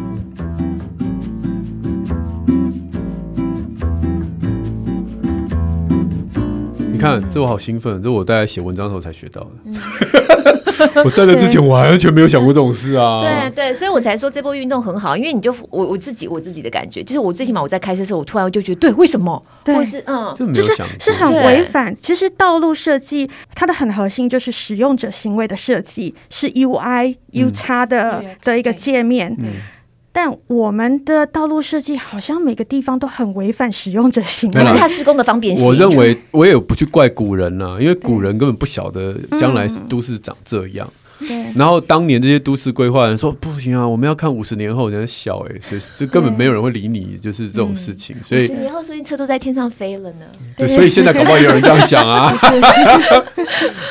Speaker 2: 你看，这我好兴奋！这我大概写文章的时候才学到的。嗯、我在那之前，我完全没有想过这种事啊。
Speaker 1: 对对，所以我才说这波运动很好，因为你就我我自己我自己的感觉，就是我最起码我在开车的时候，我突然就觉得，对，为什么？
Speaker 4: 对，
Speaker 1: 是嗯，
Speaker 2: 就，
Speaker 4: 是是很违反。其实道路设计它的很核心就是使用者行为的设计，是 UI U 叉的、嗯、的一个界面。嗯但我们的道路设计好像每个地方都很违反使用者行为，
Speaker 1: 它施工的方便性。
Speaker 2: 我认为我也不去怪古人呐、啊，因为古人根本不晓得将来都市长这样。对，然后当年这些都市规划人说不行啊，我们要看五十年后，人家小哎、欸，所以就根本没有人会理你，就是这种事情。所以五十
Speaker 1: 年后，所以车都在天上飞了呢。
Speaker 2: 对，所以现在搞不好有人这样想啊。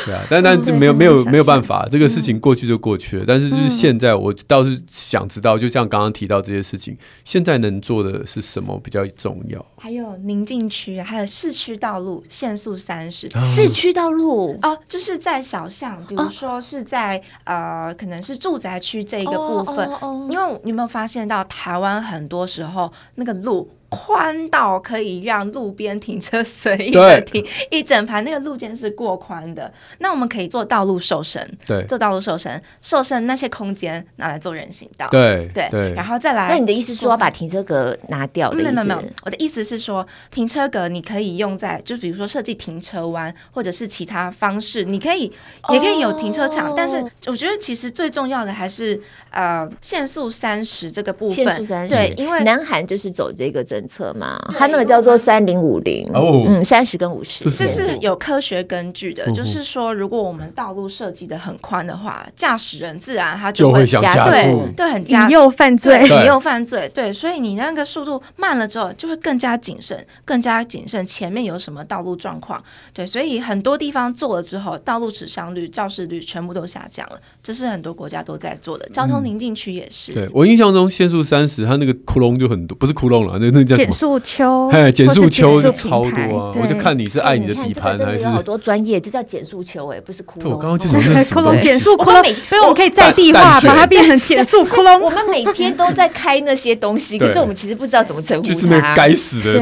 Speaker 2: 对啊，但但就没有没有没有办法，这个事情过去就过去了。但是就是现在，我倒是想知道，就像刚刚提到这些事情，现在能做的是什么比较重要？
Speaker 3: 还有宁静区，还有市区道路限速三十，
Speaker 1: 市区道路
Speaker 3: 哦，就是在小巷，比如说是在。呃，可能是住宅区这一个部分，oh, oh, oh. 因为你有没有发现到台湾很多时候那个路。宽到可以让路边停车随意的停。一整排，那个路肩是过宽的。那我们可以做道路瘦身，对，做道路瘦身，瘦身那些空间拿来做人行道，
Speaker 2: 对
Speaker 3: 对，然后再来。
Speaker 1: 那你的意思说要把停车格拿掉的意思？没有没有，
Speaker 3: 我的意思是说停车格你可以用在，就比如说设计停车弯或者是其他方式，你可以也可以有停车场，但是我觉得其实最重要的还是呃限速三十这个部分，限速三十，对，因为
Speaker 1: 南韩就是走这个政策嘛，它那个叫做三零五零，嗯，三十跟五十，
Speaker 3: 这是有科学根据的。就是说，如果我们道路设计的很宽的话，驾驶人自然他就会加对，对，很加
Speaker 4: 引诱犯罪，
Speaker 3: 引诱犯罪，对。所以你那个速度慢了之后，就会更加谨慎，更加谨慎前面有什么道路状况。对，所以很多地方做了之后，道路驶向率、肇事率全部都下降了。这是很多国家都在做的，交通宁静区也是。
Speaker 2: 对，我印象中限速三十，它那个窟窿就很多，不是窟窿了，那那叫什么？
Speaker 4: 速丘，
Speaker 2: 哎，减速丘就超多啊！我就看你是爱你的底盘还是
Speaker 1: 好多专业，这叫减速丘哎，不是窟窿。
Speaker 2: 我刚刚就说那
Speaker 4: 窟窿减速窟窿，所以我们可以在地化，把它变成减速窟窿。
Speaker 1: 我们每天都在开那些东西，可是我们其实不知道怎么称呼它。
Speaker 2: 就是那该死的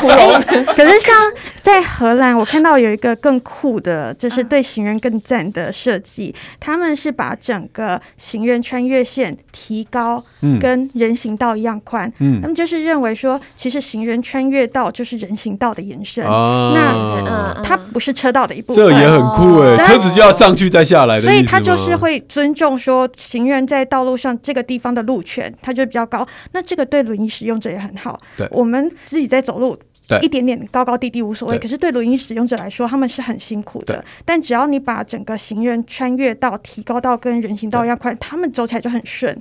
Speaker 4: 窟 窿。可是像在荷兰，我看到有一个更酷的，就是对行人更赞的设计，他们是把整个行人穿越线提高，跟人行道一样宽。嗯，他们就是认为说，其实行人穿越道就是人行道的延伸，啊、那它不是车道的一部分。
Speaker 2: 这也很酷哎，车子就要上去再下来的。
Speaker 4: 所以它就是会尊重说行人在道路上这个地方的路权，它就比较高。那这个对轮椅使用者也很好。对，我们自己在走路。一点点高高低低无所谓。可是对轮椅使用者来说，他们是很辛苦的。但只要你把整个行人穿越到提高到跟人行道一样宽，他们走起来就很顺。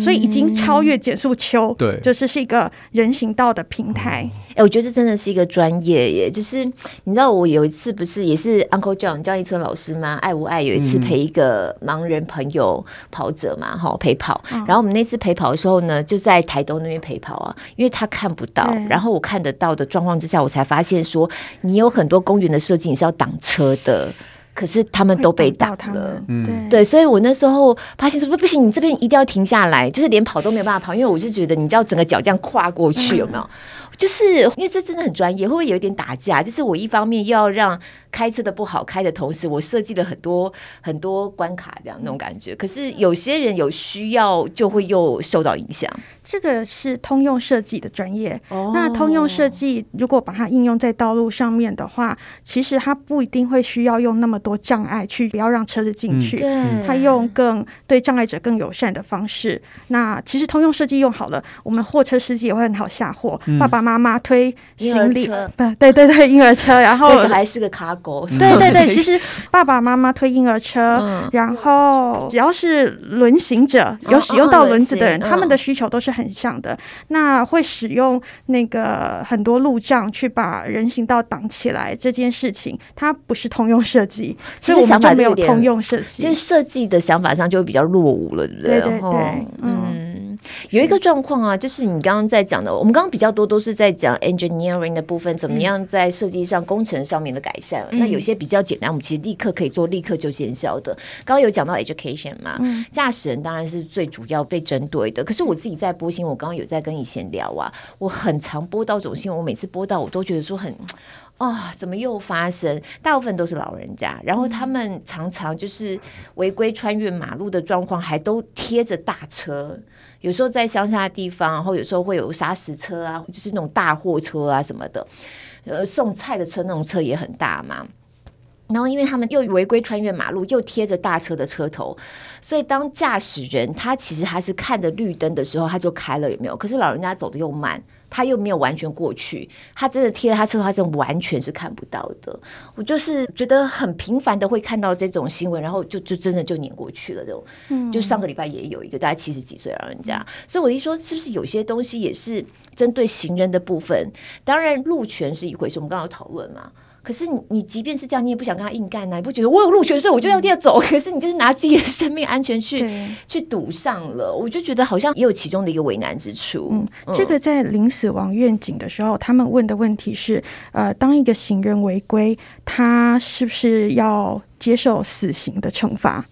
Speaker 4: 所以已经超越减速丘，对，就是是一个人行道的平台。
Speaker 1: 哎、欸，我觉得这真的是一个专业耶。就是你知道，我有一次不是也是 Uncle John 江一村老师吗？爱无爱有一次陪一个盲人朋友跑者嘛，哈，陪跑。然后我们那次陪跑的时候呢，就在台东那边陪跑啊，因为他看不到，然后我看得到的状况之下，我才发现说，你有很多公园的设计你是要挡车的。可是他们都被挡了，嗯，对，所以我那时候发现说不不行，你这边一定要停下来，就是连跑都没有办法跑，因为我就觉得你知道整个脚这样跨过去有没有？就是因为这真的很专业，会不会有一点打架？就是我一方面又要让开车的不好开的同时，我设计了很多很多关卡这样那种感觉。可是有些人有需要，就会又受到影响。
Speaker 4: 这个是通用设计的专业。哦，那通用设计如果把它应用在道路上面的话，其实它不一定会需要用那么多障碍去不要让车子进去。对，它用更对障碍者更友善的方式。那其实通用设计用好了，我们货车司机也会很好下货。爸爸妈妈妈推行李，对对对，婴儿车，然后
Speaker 1: 小孩是个卡狗。
Speaker 4: 对对对，其实爸爸妈妈推婴儿车，然后只要是轮行者有使用到轮子的人，他们的需求都是很。像的，那会使用那个很多路障去把人行道挡起来这件事情，它不是通用设计，所以我们就没有通用设计，
Speaker 1: 就是设计的想法上就会比较落伍了，对不对？
Speaker 4: 对对对，嗯。
Speaker 1: 有一个状况啊，就是你刚刚在讲的，我们刚刚比较多都是在讲 engineering 的部分，怎么样在设计上、工程上面的改善。嗯、那有些比较简单，我们其实立刻可以做，立刻就见效的。刚刚有讲到 education 嘛，嗯、驾驶人当然是最主要被针对的。可是我自己在播新闻，我刚刚有在跟以前聊啊，我很常播到这种新闻，我每次播到我都觉得说很啊、哦，怎么又发生？大部分都是老人家，然后他们常常就是违规穿越马路的状况，还都贴着大车。有时候在乡下的地方，然后有时候会有砂石车啊，就是那种大货车啊什么的，呃，送菜的车那种车也很大嘛。然后因为他们又违规穿越马路，又贴着大车的车头，所以当驾驶人他其实还是看着绿灯的时候，他就开了，有没有？可是老人家走得又慢。他又没有完全过去，他真的贴他车头，他真的完全是看不到的。我就是觉得很频繁的会看到这种新闻，然后就就真的就碾过去了这种。嗯，就上个礼拜也有一个大概七十几岁老人家，所以我一说是不是有些东西也是针对行人的部分？当然路权是一回事，我们刚刚有讨论嘛。可是你，你即便是这样，你也不想跟他硬干呐、啊？你不觉得我有路权，所以我就要这样走？可是你就是拿自己的生命安全去对去赌上了，我就觉得好像也有其中的一个为难之处。嗯，嗯
Speaker 4: 这个在临死亡愿景的时候，他们问的问题是：呃，当一个行人违规，他是不是要接受死刑的惩罚？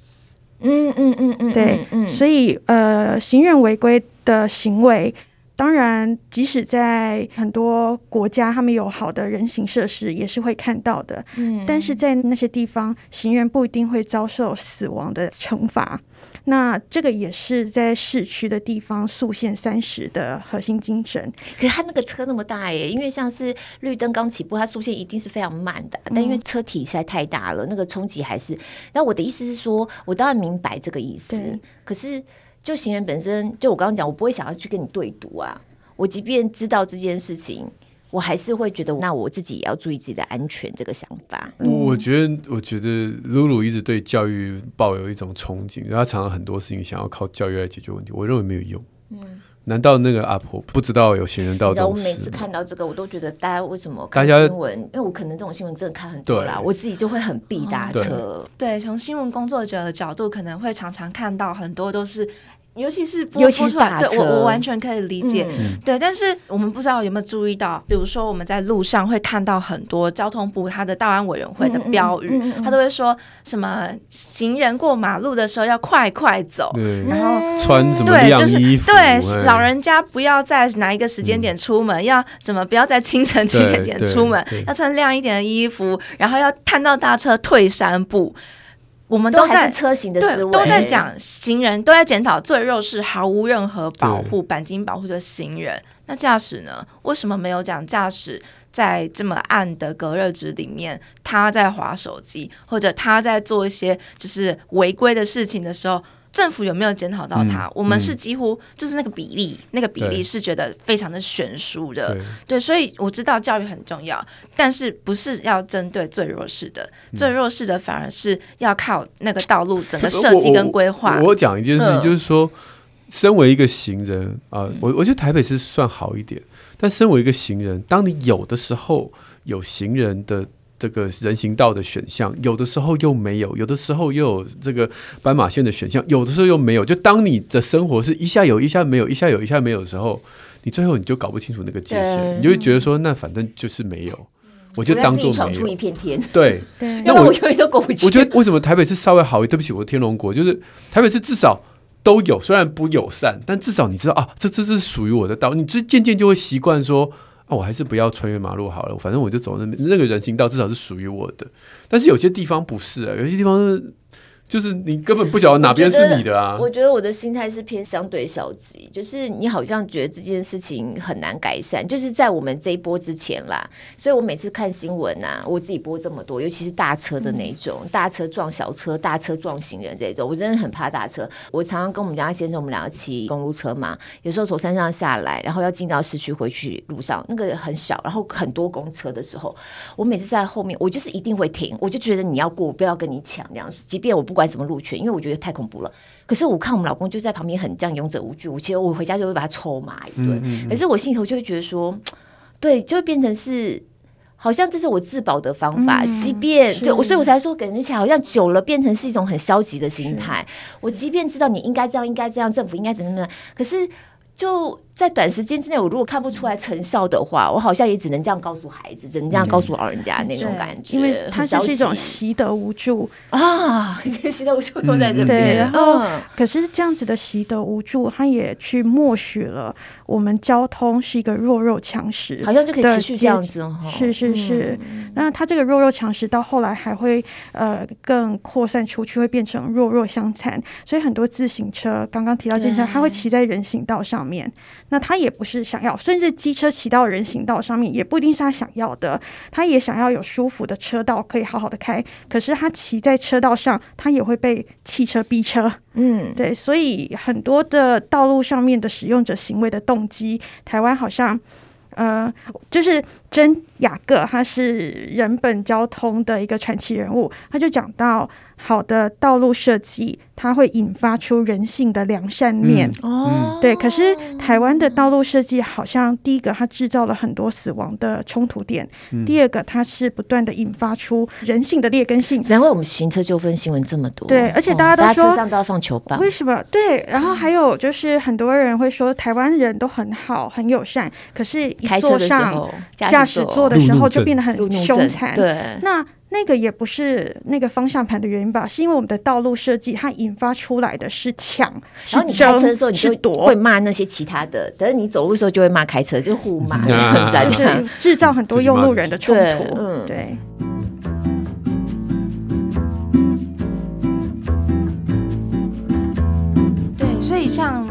Speaker 1: 嗯嗯嗯嗯，
Speaker 4: 对，嗯，所以呃，行人违规的行为。当然，即使在很多国家，他们有好的人行设施，也是会看到的。嗯，但是在那些地方，行人不一定会遭受死亡的惩罚。那这个也是在市区的地方速限三十的核心精神。
Speaker 1: 可是他那个车那么大耶，因为像是绿灯刚起步，它速限一定是非常慢的。但因为车体实在太大了，那个冲击还是。那我的意思是说，我当然明白这个意思，对可是。就行人本身，就我刚刚讲，我不会想要去跟你对赌啊。我即便知道这件事情，我还是会觉得，那我自己也要注意自己的安全。这个想法，
Speaker 2: 我觉得，我觉得露露一直对教育抱有一种憧憬，她常常很多事情想要靠教育来解决问题。我认为没有用。嗯，难道那个阿婆不知道有行人道这种事？我
Speaker 1: 每次看到这个，我都觉得大家为什么看新闻？因为我可能这种新闻真的看很多啦，我自己就会很避大车。
Speaker 3: 对，从新闻工作者的角度，可能会常常看到很多都是。尤其是
Speaker 1: 尤其是大车，
Speaker 3: 对，我我完全可以理解，嗯、对。但是我们不知道有没有注意到，比如说我们在路上会看到很多交通部它的道安委员会的标语，嗯嗯嗯、他都会说什么行人过马路的时候要快快走，然后
Speaker 2: 穿什么亮衣服，
Speaker 3: 对，就是、对老人家不要在哪一个时间点出门，嗯、要怎么不要在清晨七点点出门，要穿亮一点的衣服，然后要看到大车退三步。我们都在
Speaker 1: 都车型的
Speaker 3: 对，都在讲行人，都在检讨最弱势、毫无任何保护、钣金保护的行人。那驾驶呢？为什么没有讲驾驶在这么暗的隔热纸里面，他在划手机，或者他在做一些就是违规的事情的时候，政府有没有检讨到它？嗯、我们是几乎就是那个比例，嗯、那个比例是觉得非常的悬殊的。对，对，所以我知道教育很重要，但是不是要针对最弱势的，嗯、最弱势的反而是要靠那个道路整个设计跟规划。
Speaker 2: 我讲一件事情，就是说，嗯、身为一个行人啊、呃，我我觉得台北是算好一点，但身为一个行人，当你有的时候有行人的。这个人行道的选项，有的时候又没有，有的时候又有这个斑马线的选项，有的时候又没有。就当你的生活是一下有，一下没有，一下有，一下没有的时候，你最后你就搞不清楚那个界限，你就会觉得说，那反正就是没有，我就当做没有。
Speaker 1: 出一片天。
Speaker 2: 对，
Speaker 1: 对那我永远都过不去。
Speaker 2: 我觉得为什么台北市稍微好一点？对不起，我的天龙国就是台北市至少都有，虽然不友善，但至少你知道啊，这这是属于我的道，你就渐渐就会习惯说。啊，我还是不要穿越马路好了，反正我就走那边，那个人行道至少是属于我的。但是有些地方不是啊，有些地方。就是你根本不晓得哪边是你的啊！
Speaker 1: 我觉得我的心态是偏相对消极，就是你好像觉得这件事情很难改善，就是在我们这一波之前啦。所以我每次看新闻啊，我自己播这么多，尤其是大车的那种，嗯、大车撞小车，大车撞行人这种，我真的很怕大车。我常常跟我们家先生，我们两个骑公路车嘛，有时候从山上下来，然后要进到市区回去路上，那个很小，然后很多公车的时候，我每次在后面，我就是一定会停，我就觉得你要过，我不要跟你抢这样，即便我不。不管怎么路权，因为我觉得太恐怖了。可是我看我们老公就在旁边很这样勇者无惧，我其实我回家就会把他臭骂一顿。嗯嗯嗯，可是我心里头就会觉得说，对，就会变成是好像这是我自保的方法。嗯、即便就我，所以我才说感觉起来好像久了变成是一种很消极的心态。我即便知道你应该这样，应该这样，政府应该怎么怎么样，可是就。在短时间之内，我如果看不出来成效的话，我好像也只能这样告诉孩子，只能这样告诉老人家那种感觉，
Speaker 4: 因为它就是一种习得无助。
Speaker 1: 啊，习得无助都在这边。
Speaker 4: 对，然后可是这样子的习得无助，他也去默许了我们交通是一个弱肉强食，
Speaker 1: 好像就可以持续这样子哦。
Speaker 4: 是是是，那他这个弱肉强食到后来还会呃更扩散出去，会变成弱弱相残。所以很多自行车，刚刚提到自行车，他会骑在人行道上面。那他也不是想要，甚至机车骑到人行道上面也不一定是他想要的。他也想要有舒服的车道，可以好好的开。可是他骑在车道上，他也会被汽车逼车。嗯，对，所以很多的道路上面的使用者行为的动机，台湾好像。呃，就是真雅各，他是人本交通的一个传奇人物，他就讲到，好的道路设计，它会引发出人性的良善面。哦、嗯，对。可是台湾的道路设计，好像第一个，它制造了很多死亡的冲突点；嗯、第二个，它是不断的引发出人性的劣根性。
Speaker 1: 难怪我们行车纠纷新闻这么多。
Speaker 4: 对，而且大家都
Speaker 1: 说，上都要放球棒。
Speaker 4: 为什么？对。然后还有就是，很多人会说，台湾人都很好，很友善，可是一坐上驾驶座的时候，就变得很凶残。对，那。那个也不是那个方向盘的原因吧？是因为我们的道路设计，它引发出来的是抢。
Speaker 1: 然后你开车的时候，你就会骂那些其他的；但是你走路的时候，就会骂开车，就互骂，
Speaker 4: 就是制造很多用路人的冲突。嗯，对。
Speaker 3: 对，所以像。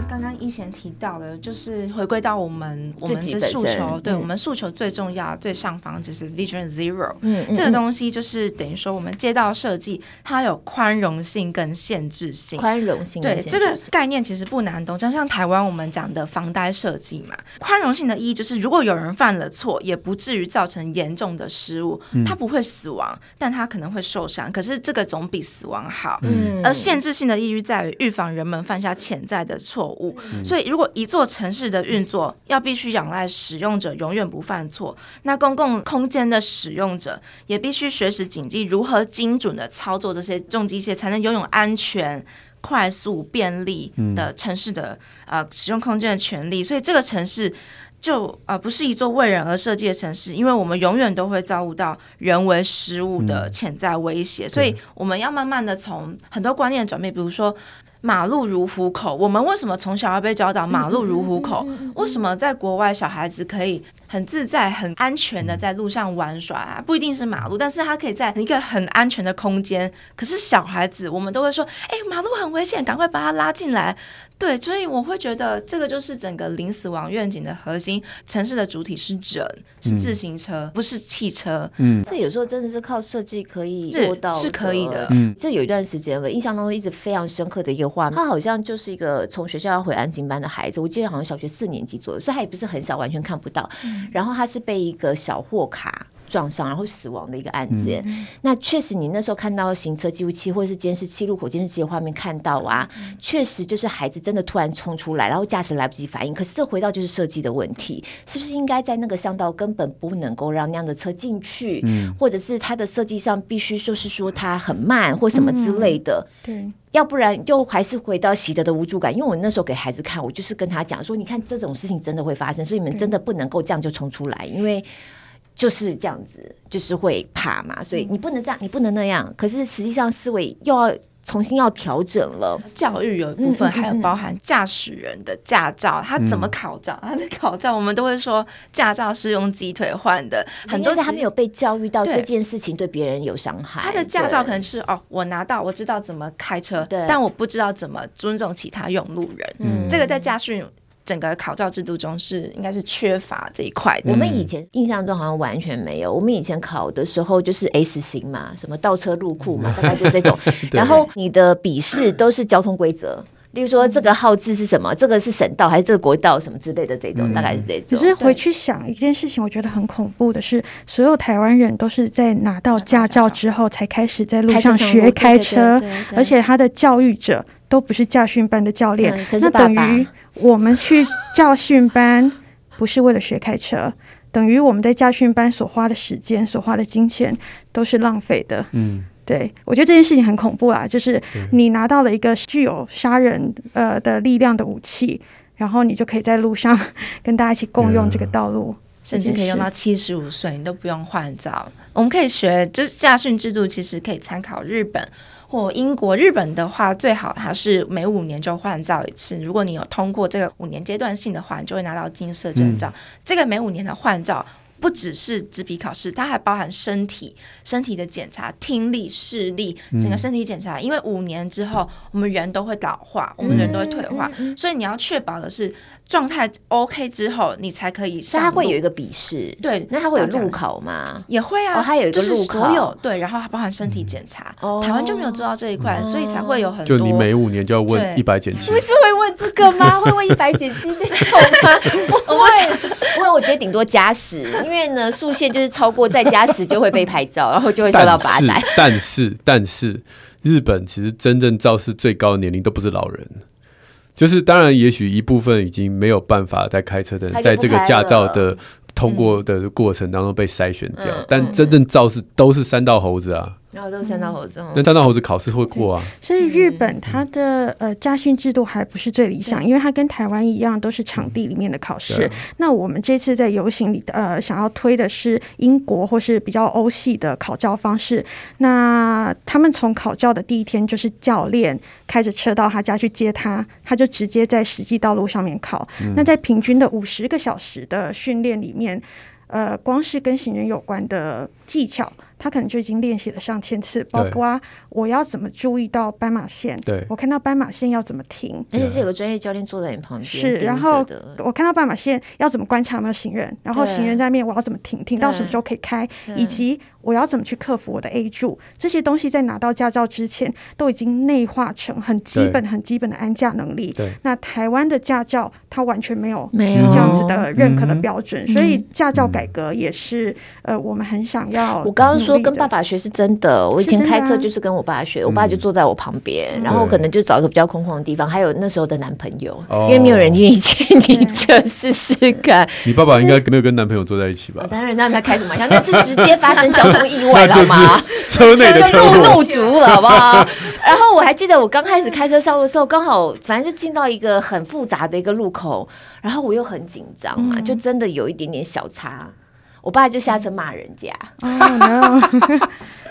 Speaker 3: 之前提到的，就是回归到我们我们的诉求，对、嗯、我们诉求最重要、最上方就是 Vision Zero。嗯，嗯，这个东西就是等于说，我们街道设计它有宽容性跟限制性。
Speaker 1: 宽容性对
Speaker 3: 这个概念其实不难懂，就像台湾我们讲的防呆设计嘛。宽容性的意义就是，如果有人犯了错，也不至于造成严重的失误，他不会死亡，但他可能会受伤。可是这个总比死亡好。嗯，而限制性的意义在于预防人们犯下潜在的错误。所以，如果一座城市的运作要必须仰赖使用者永远不犯错，那公共空间的使用者也必须随时谨记如何精准的操作这些重机械，才能拥有安全、快速、便利的城市的呃使用空间的权利。所以，这个城市就呃不是一座为人而设计的城市，因为我们永远都会遭遇到人为失误的潜在威胁。所以，我们要慢慢的从很多观念转变，比如说。马路如虎口，我们为什么从小要被教导马路如虎口？为什么在国外小孩子可以很自在、很安全的在路上玩耍啊，不一定是马路，但是他可以在一个很安全的空间。可是小孩子，我们都会说，哎，马路很危险，赶快把他拉进来。对，所以我会觉得这个就是整个零死亡愿景的核心。城市的主体是人，是自行车，嗯、不是汽车。
Speaker 1: 嗯，这有时候真的是靠设计可以做到
Speaker 3: 是，是可以的。
Speaker 1: 嗯，这有一段时间了，印象当中一直非常深刻的一个画面，他好像就是一个从学校要回安静班的孩子，我记得好像小学四年级左右，所以他也不是很小，完全看不到。嗯、然后他是被一个小货卡。撞伤然后死亡的一个案件，嗯、那确实你那时候看到行车记录器或者是监视器、路口监视器的画面看到啊，嗯、确实就是孩子真的突然冲出来，然后驾驶来不及反应。可是这回到就是设计的问题，是不是应该在那个巷道根本不能够让那样的车进去，嗯、或者是它的设计上必须就是说它很慢或什么之类的？
Speaker 4: 嗯、对，
Speaker 1: 要不然就还是回到习得的无助感。因为我那时候给孩子看，我就是跟他讲说，你看这种事情真的会发生，所以你们真的不能够这样就冲出来，因为。就是这样子，就是会怕嘛，所以你不能这样，你不能那样。可是实际上思维又要重新要调整了。
Speaker 3: 教育有一部分还有包含驾驶人的驾照，他怎么考照？他的考照我们都会说驾照是用鸡腿换的，很多
Speaker 1: 他没有被教育到这件事情对别人有伤害。
Speaker 3: 他的驾照可能是哦，我拿到我知道怎么开车，但我不知道怎么尊重其他用路人。嗯，这个在驾训。整个考照制度中是应该是缺乏这一块。
Speaker 1: 我们以前印象中好像完全没有。我们以前考的时候就是 S 型嘛，什么倒车入库嘛，大概就这种。然后你的笔试都是交通规则，例如说这个号字是什么，这个是省道还是这个国道什么之类的这种，大概是这种。
Speaker 4: 只是回去想一件事情，我觉得很恐怖的是，所有台湾人都是在拿到驾照之后才开始在路上学开车，而且他的教育者都不是驾训班的教练，那等于。我们去教训班不是为了学开车，等于我们在教训班所花的时间、所花的金钱都是浪费的。嗯，对，我觉得这件事情很恐怖啊，就是你拿到了一个具有杀人呃的力量的武器，然后你就可以在路上跟大家一起共用这个道路，
Speaker 3: 甚至可以用到七十五岁，你都不用换照。我们可以学，就是驾训制度其实可以参考日本。或英国、日本的话，最好它是每五年就换照一次。如果你有通过这个五年阶段性的话，你就会拿到金色证照。嗯、这个每五年的换照。不只是纸笔考试，它还包含身体、身体的检查、听力、视力，整个身体检查。嗯、因为五年之后，我们人都会老化，我们人都会退化，嗯、所以你要确保的是状态 OK 之后，你才可以上。
Speaker 1: 它会有一个笔试，
Speaker 3: 对，
Speaker 1: 那它会有路考吗？
Speaker 3: 也会啊，
Speaker 1: 哦、它有一个路考，
Speaker 3: 所有对，然后还包含身体检查。嗯、台湾就没有做到这一块，嗯、所以才会有很多。
Speaker 2: 就你每五年就要问一百减七，
Speaker 1: 不是会问这个吗？会问一百减七这种吗？不会，不会，我觉得顶多加十。因为呢，速限就是超过再加十就会被拍照，然后就会受到罚单。
Speaker 2: 但是，但是，日本其实真正肇事最高的年龄都不是老人，就是当然，也许一部分已经没有办法在开车的人，在这个驾照的通过的过程当中被筛选掉，嗯、但真正肇事都是三道猴子啊。
Speaker 1: 然后都三道猴子，
Speaker 2: 那三道猴子考试会过啊？
Speaker 4: 所以日本它的呃家训制度还不是最理想，因为它跟台湾一样都是场地里面的考试。那我们这次在游行里呃想要推的是英国或是比较欧系的考教方式。那他们从考教的第一天就是教练开着车到他家去接他，他就直接在实际道路上面考。那在平均的五十个小时的训练里面，呃，光是跟行人有关的技巧。他可能就已经练习了上千次，包括我要怎么注意到斑马线，对。我看到斑马线要怎么停，
Speaker 1: 而且是有个专业教练坐在你旁边。
Speaker 4: 是，然后我看到斑马线要怎么观察有没有行人，然后行人在面，我要怎么停，停到什么时候可以开，以及我要怎么去克服我的 A 柱，这些东西在拿到驾照之前都已经内化成很基本、很基本的安驾能力。对，那台湾的驾照它完全没有没有这样子的认可的标准，所以驾照改革也是呃我们很想要。
Speaker 1: 我刚刚。说跟爸爸学是真的，我以前开车就是跟我爸学，我爸就坐在我旁边，然后可能就找一个比较空旷的地方，还有那时候的男朋友，因为没有人愿意借你车试试看。
Speaker 2: 你爸爸应该没有跟男朋友坐在一起吧？
Speaker 1: 当然，那他开什么玩笑？那就直接发生 交通意外了吗？
Speaker 2: 车内的车
Speaker 1: 怒怒足了，好不好？然后我还记得我刚开始开车上路的时候，刚好反正就进到一个很复杂的一个路口，然后我又很紧张嘛，就真的有一点点小差。我爸就下车骂人家，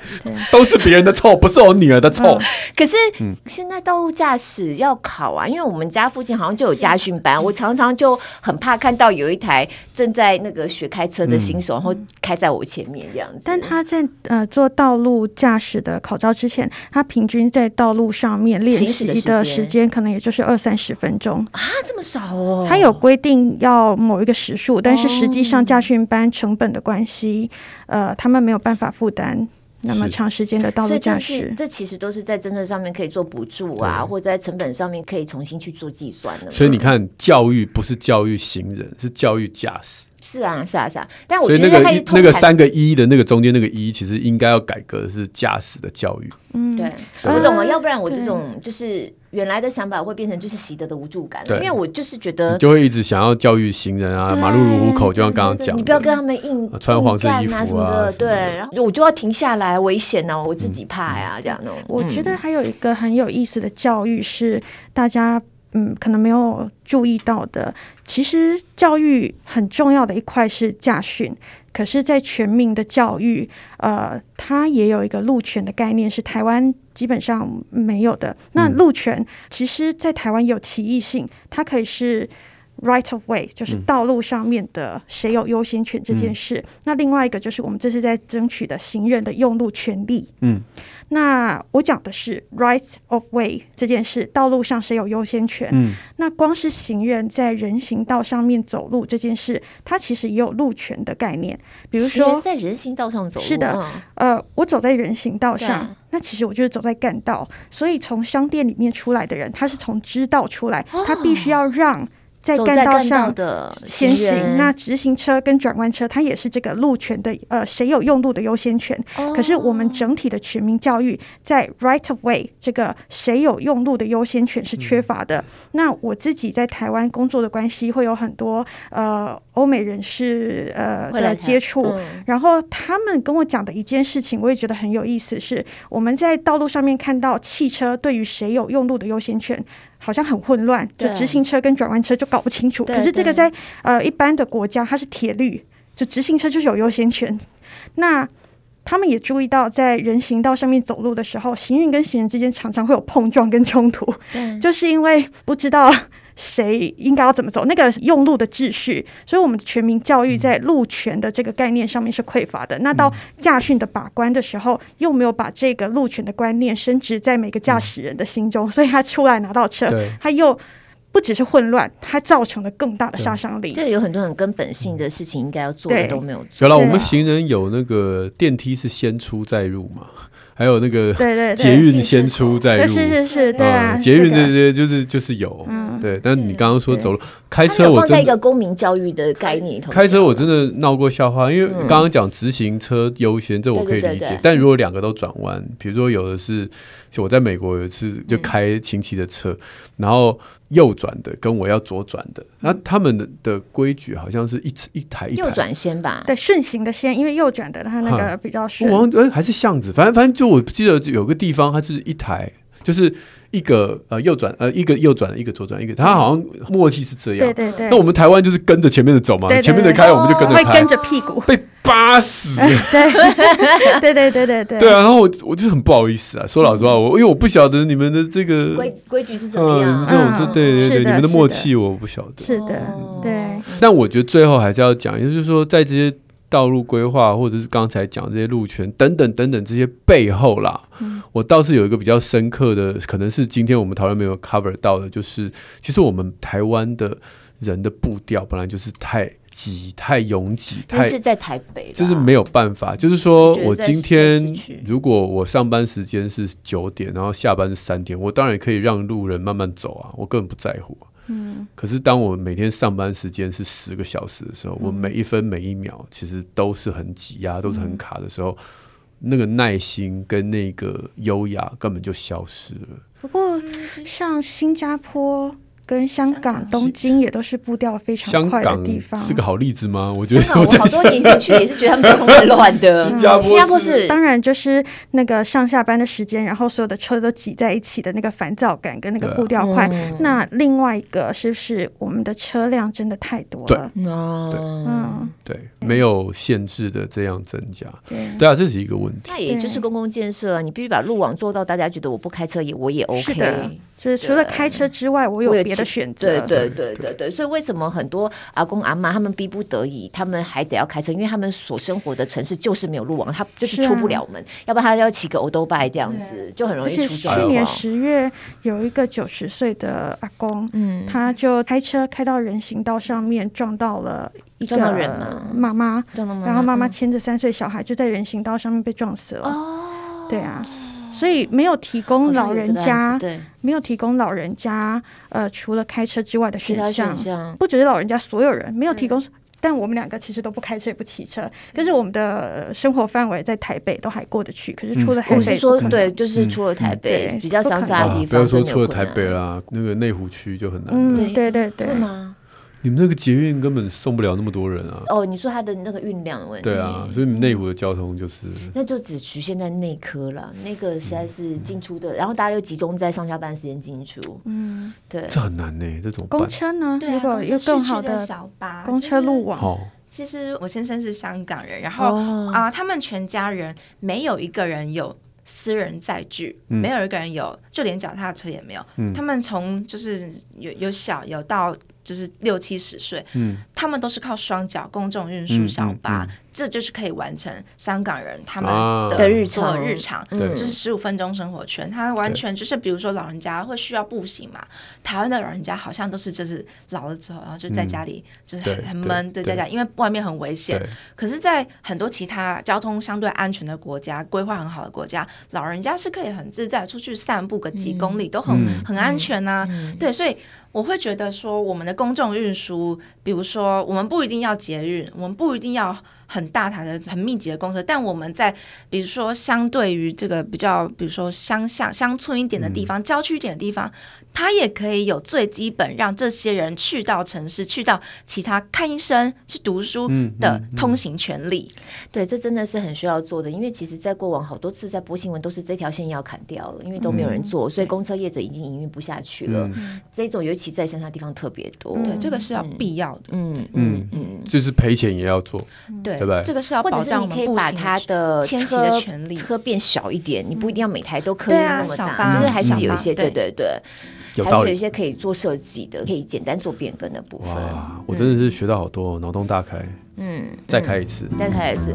Speaker 2: 都是别人的错，不是我女儿的错。
Speaker 1: 可是现在道路驾驶要考啊，因为我们家附近好像就有家训班，我常常就很怕看到有一台正在那个学开车的新手，然后开在我前面这样子。
Speaker 4: 但他在呃做道路驾驶的考照之前，他平均在道路上面练习的时间可能也就是二三十分钟
Speaker 1: 啊，这么少哦。
Speaker 4: 他有规定要某一个时数，但是实际上驾训班成本的关系，呃，他们没有办法负担。那么长时间的道路驾驶，
Speaker 1: 这其实都是在政策上面可以做补助啊，或者在成本上面可以重新去做计算的。
Speaker 2: 所以你看，教育不是教育行人，是教育驾驶。
Speaker 1: 是啊，是啊，是啊。但我觉得
Speaker 2: 那个那个三个一的那个中间那个一，其实应该要改革的是驾驶的教育。
Speaker 1: 嗯，对，我懂了。要不然我这种就是原来的想法会变成就是习得的无助感。对，因为我就是觉得
Speaker 2: 就会一直想要教育行人啊，马路如虎口，就像刚刚讲，
Speaker 1: 你不要跟他们硬
Speaker 2: 穿黄色衣服啊什么的。
Speaker 1: 对，然后我就要停下来，危险呢，我自己怕呀，这样弄。
Speaker 4: 我觉得还有一个很有意思的教育是大家。嗯，可能没有注意到的，其实教育很重要的一块是驾训，可是，在全民的教育，呃，它也有一个路权的概念，是台湾基本上没有的。那路权其实，在台湾有歧义性，它可以是 right of way，就是道路上面的谁有优先权这件事。嗯、那另外一个就是我们这是在争取的行人的用路权利。嗯。那我讲的是 right of way 这件事，道路上谁有优先权？嗯，那光是行人在人行道上面走路这件事，它其实也有路权的概念。比如说
Speaker 1: 在人行道上走路，
Speaker 4: 是的，呃，我走在人行道上，那其实我就是走在干道。所以从商店里面出来的人，他是从支道出来，他必须要让。在干道上的先行，那直行车跟转弯车，它也是这个路权的呃，谁有用路的优先权。可是我们整体的全民教育在 right of way 这个谁有用路的优先权是缺乏的。那我自己在台湾工作的关系，会有很多呃欧美人士呃的接触，然后他们跟我讲的一件事情，我也觉得很有意思，是我们在道路上面看到汽车对于谁有用路的优先权。好像很混乱，就直行车跟转弯车就搞不清楚。可是这个在呃一般的国家，它是铁律，就直行车就是有优先权。那他们也注意到，在人行道上面走路的时候，行人跟行人之间常常会有碰撞跟冲突，就是因为不知道。谁应该要怎么走？那个用路的秩序，所以我们的全民教育在路权的这个概念上面是匮乏的。那到驾训的把关的时候，又没有把这个路权的观念升值在每个驾驶人的心中，所以他出来拿到车，他又不只是混乱，他造成了更大的杀伤力。
Speaker 1: 这，有很多很根本性的事情应该要做的都没有做。
Speaker 2: 有了，我们行人有那个电梯是先出再入嘛？还有那个对对捷运先出再入，
Speaker 4: 是是是，对啊，
Speaker 2: 捷运这些就是就是有，对。但是你刚刚说走路开车，我
Speaker 1: 在一个公民教育的概念里头，
Speaker 2: 开车我真的闹过笑话，因为刚刚讲直行车优先，这我可以理解。但如果两个都转弯，比如说有的是，就我在美国有一次就开亲戚的车，然后。右转的跟我要左转的，那他们的的规矩好像是一一台一台。
Speaker 1: 右转先吧，
Speaker 4: 对，顺行的先，因为右转的它那个比较顺。
Speaker 2: 我哎，还是巷子，反正反正就我记得有个地方，它就是一台，就是。一个呃右转呃一个右转一个左转一个，他好像默契是这样。对对对。那我们台湾就是跟着前面的走嘛，前面的开我们就跟着开。
Speaker 4: 会跟着屁股。
Speaker 2: 被扒死。
Speaker 4: 对对对对对对。
Speaker 2: 对啊，然后我我就很不好意思啊，说老实话，我因为我不晓得你们的这个
Speaker 1: 规规矩是怎么样。
Speaker 2: 这种就对对对，你们的默契我不晓得。
Speaker 4: 是的，对。
Speaker 2: 但我觉得最后还是要讲，也就是说，在这些。道路规划，或者是刚才讲这些路权等等等等这些背后啦，嗯、我倒是有一个比较深刻的，可能是今天我们讨论没有 cover 到的，就是其实我们台湾的人的步调本来就是太挤、太拥挤，太
Speaker 1: 是在台北，
Speaker 2: 就是没有办法。就是说我今天如果我上班时间是九点，然后下班是三点，我当然也可以让路人慢慢走啊，我根本不在乎。嗯，可是当我每天上班时间是十个小时的时候，嗯、我每一分每一秒其实都是很挤压，都是很卡的时候，嗯、那个耐心跟那个优雅根本就消失了。
Speaker 4: 不过，像新加坡。跟香港、东京也都是步调非常快的地方，
Speaker 2: 是个好例子吗？我觉得
Speaker 1: 我好多年前去也是觉得他们交通很 乱的。新加坡，新加坡是
Speaker 4: 当然就是那个上下班的时间，然后所有的车都挤在一起的那个烦躁感跟那个步调快。那另外一个是不是我们的车辆真的太多了？
Speaker 2: 对，嗯，对。没有限制的这样增加。对啊，这是一个问题。
Speaker 1: 那也就是公共建设啊，你必须把路网做到，大家觉得我不开车也我也 OK。
Speaker 4: 就是除了开车之外，我有别的选择。
Speaker 1: 对对对对对，所以为什么很多阿公阿妈他们逼不得已，他们还得要开车？因为他们所生活的城市就是没有路网，他就是出不了门，要不然他要骑个欧兜拜这样子，就很容易出状况。
Speaker 4: 去年十月有一个九十岁的阿公，嗯，他就开车开到人行道上面，撞到了一个人妈妈，然后妈妈牵着三岁小孩就在人行道上面被撞死了。哦，对啊。所以没有提供老人家，对，没有提供老人家，呃，除了开车之外的选项，不只是老人家，所有人没有提供。但我们两个其实都不开车也不骑车，但是我们的生活范围在台北都还过得去。可是除了台北，我是
Speaker 1: 说，对，就是除了台北比较乡下的地方，
Speaker 2: 不要说除了台北啦，那个内湖区就很难。
Speaker 4: 嗯，对。对对。
Speaker 2: 你们那个捷运根本送不了那么多人啊！
Speaker 1: 哦，你说它的那个运量的问题。
Speaker 2: 对啊，所以内湖的交通就是，
Speaker 1: 那就只局限在内科了。那个实在是进出的，然后大家又集中在上下班时间进出。嗯，对，
Speaker 2: 这很难呢。这种
Speaker 4: 公车呢？如果有更好的小巴、公车路网。
Speaker 3: 其实我先生是香港人，然后啊，他们全家人没有一个人有私人载具，没有一个人有，就连脚踏车也没有。他们从就是有有小有到。就是六七十岁，嗯，他们都是靠双脚公众运输小巴，嗯。嗯嗯、这就是可以完成香港人他们的日常。日常，就是十五分钟生活圈。他完全就是，比如说老人家会需要步行嘛，台湾的老人家好像都是就是老了之后，然后就在家里就是很很闷，就在家，因为外面很危险。可是，在很多其他交通相对安全的国家，规划很好的国家，老人家是可以很自在出去散步个几公里，都很很安全呐。对，所以。我会觉得说，我们的公众运输，比如说，我们不一定要捷运，我们不一定要很大台的、很密集的公车，但我们在比如说，相对于这个比较，比如说乡下、乡村一点的地方、嗯、郊区一点的地方。他也可以有最基本让这些人去到城市、去到其他看医生、去读书的通行权利。嗯嗯嗯、对，这真的是很需要做的。因为其实，在过往好多次在播新闻，都是这条线要砍掉了，因为都没有人做，嗯、所以公车业者已经营运不下去了。嗯、这种尤其在乡下地方特别多。对，这个是要必要的。嗯嗯嗯，嗯
Speaker 2: 就是赔钱也要做。
Speaker 3: 对，
Speaker 2: 对不对？
Speaker 3: 这个是要保障我们步行的迁徙的权利。
Speaker 1: 车变小一点，你不一定要每台都可以那么大，就是还是有一些对对对。还是有一些可以做设计的，可以简单做变更的部分。
Speaker 2: 哇，我真的是学到好多，脑洞大开。嗯，再开一次，
Speaker 1: 再开一次。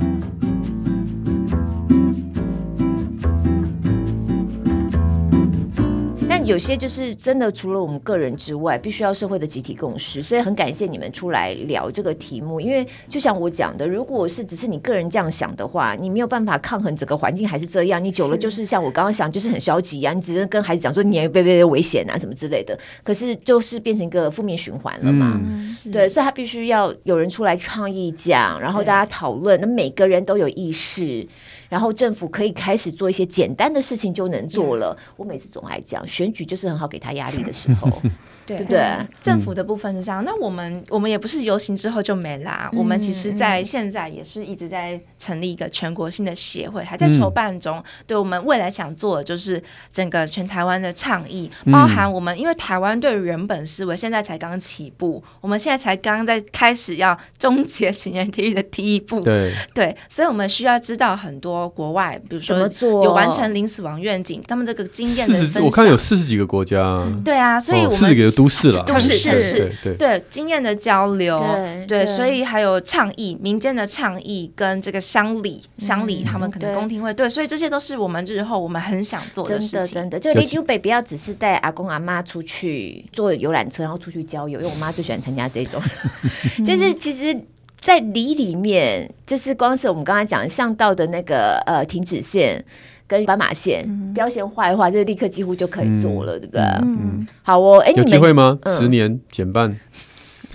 Speaker 1: 有些就是真的，除了我们个人之外，必须要社会的集体共识。所以很感谢你们出来聊这个题目，因为就像我讲的，如果是只是你个人这样想的话，你没有办法抗衡整个环境还是这样。你久了就是像我刚刚想，就是很消极啊，你只是跟孩子讲说你别别别危险啊什么之类的，可是就是变成一个负面循环了嘛。嗯、对，所以他必须要有人出来倡议讲，然后大家讨论，那每个人都有意识。然后政府可以开始做一些简单的事情就能做了。我每次总爱讲，选举就是很好给他压力的时候。对不对？
Speaker 3: 政府的部分是这样，那我们我们也不是游行之后就没啦。我们其实，在现在也是一直在成立一个全国性的协会，还在筹办中。对，我们未来想做的就是整个全台湾的倡议，包含我们因为台湾对人本思维现在才刚起步，我们现在才刚在开始要终结行人地狱的第一步。对对，所以我们需要知道很多国外，比如说有完成零死亡愿景，他们这个经验的分享。
Speaker 2: 我看有四十几个国家。
Speaker 3: 对啊，所以我们。
Speaker 2: 都市了，
Speaker 3: 都市城市，对经验的交流，对，所以还有倡议，民间的倡议跟这个乡里，乡里他们可能公听会，对，所以这些都是我们日后我们很想做的事情。
Speaker 1: 真的，真的，就 Lead U 不要只是带阿公阿妈出去坐游览车，然后出去郊游，因为我妈最喜欢参加这种。就是其实，在里里面，就是光是我们刚才讲巷道的那个呃停止线。跟斑马线标线画一画，这立刻几乎就可以做了，对不对？嗯，好哦，哎，
Speaker 2: 有机会吗？十年减半？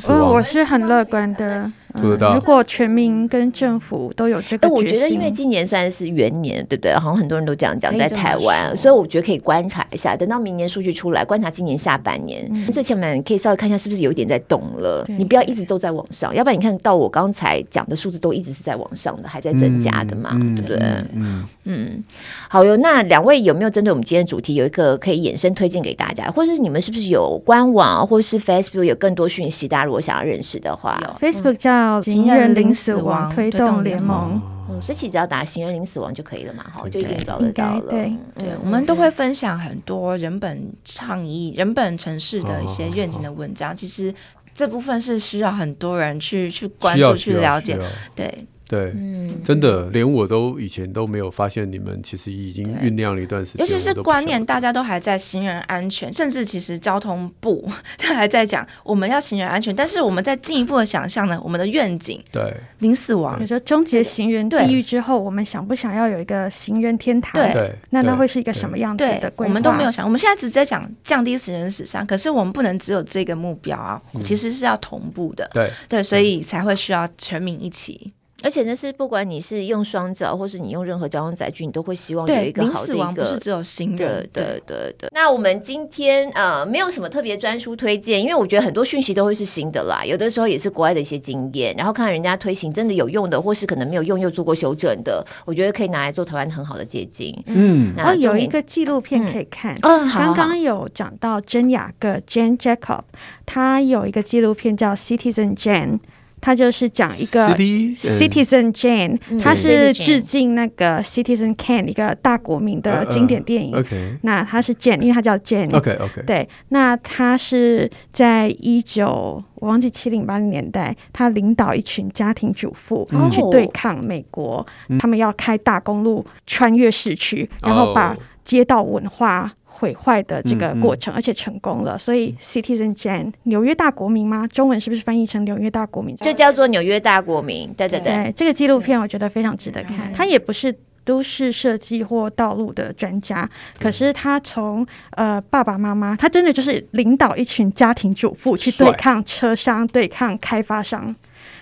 Speaker 4: 嗯，我是很乐观的。如果全民跟政府都有这个，
Speaker 1: 我觉得因为今年算是元年，对不对？好像很多人都这样讲，在台湾，所以我觉得可以观察一下，等到明年数据出来，观察今年下半年，最起码你可以稍微看一下是不是有一点在动了。你不要一直都在往上，要不然你看到我刚才讲的数字都一直是在往上的，还在增加的嘛，对不对？嗯嗯，好哟。那两位有没有针对我们今天的主题有一个可以衍生推荐给大家，或者是你们是不是有官网，或是 Facebook 有更多讯息？大家如果想要认识的
Speaker 4: 话，Facebook 叫。到行人零死亡推动联盟。
Speaker 1: 嗯，所以其实只要打行人零死亡就可以了嘛，哈，就一定找得到了。
Speaker 3: 对，对，我们都会分享很多人本倡议、人本城市的一些愿景的文章。其实这部分是需要很多人去去关注、去了解，对。
Speaker 2: 对，嗯，真的，连我都以前都没有发现，你们其实已经酝酿了一段时间。
Speaker 3: 尤其是观念，大家都还在行人安全，甚至其实交通部他还在讲我们要行人安全，但是我们在进一步的想象呢，我们的愿景，
Speaker 2: 对，
Speaker 3: 零死亡，
Speaker 4: 比如说终结行人地狱之后，我们想不想要有一个行人天堂？对，那那会是一个什么样子的规划？
Speaker 3: 我们都没有想，我们现在只在讲降低死人死伤，可是我们不能只有这个目标啊，嗯、其实是要同步的，
Speaker 2: 对
Speaker 3: 对，所以才会需要全民一起。
Speaker 1: 而且呢，是不管你是用双脚，或是你用任何交通载具，你都会希望有一个好的一个。死亡
Speaker 3: 不是只有行人。
Speaker 1: 对对对对。那我们今天呃，没有什么特别专书推荐，因为我觉得很多讯息都会是新的啦，有的时候也是国外的一些经验，然后看人家推行真的有用的，或是可能没有用又做过修正的，我觉得可以拿来做台湾很好的借鉴。
Speaker 2: 嗯，
Speaker 4: 然后有一个纪录片可以看。嗯，刚刚有讲到珍雅各 Jane Jacob，他有一个纪录片叫 Citizen Jane。他就是讲一个 Citizen Jane，他是致敬那个 Citizen Kane 一个大国民的经典电影。
Speaker 2: Uh, uh, okay.
Speaker 4: 那他是 Jane，因为他叫 Jane。
Speaker 2: OK OK。
Speaker 4: 对，那他是在一九我忘记七零八零年代，他领导一群家庭主妇去对抗美国，嗯、他们要开大公路穿越市区，然后把街道文化。毁坏的这个过程，嗯嗯、而且成功了，所以 Citizen Jane 纽约大国民吗？中文是不是翻译成纽约大国民？
Speaker 1: 就叫做纽约大国民。对对对，
Speaker 4: 对这个纪录片我觉得非常值得看。他也不是都市设计或道路的专家，可是他从呃爸爸妈妈，他真的就是领导一群家庭主妇去对抗车商、对抗开发商。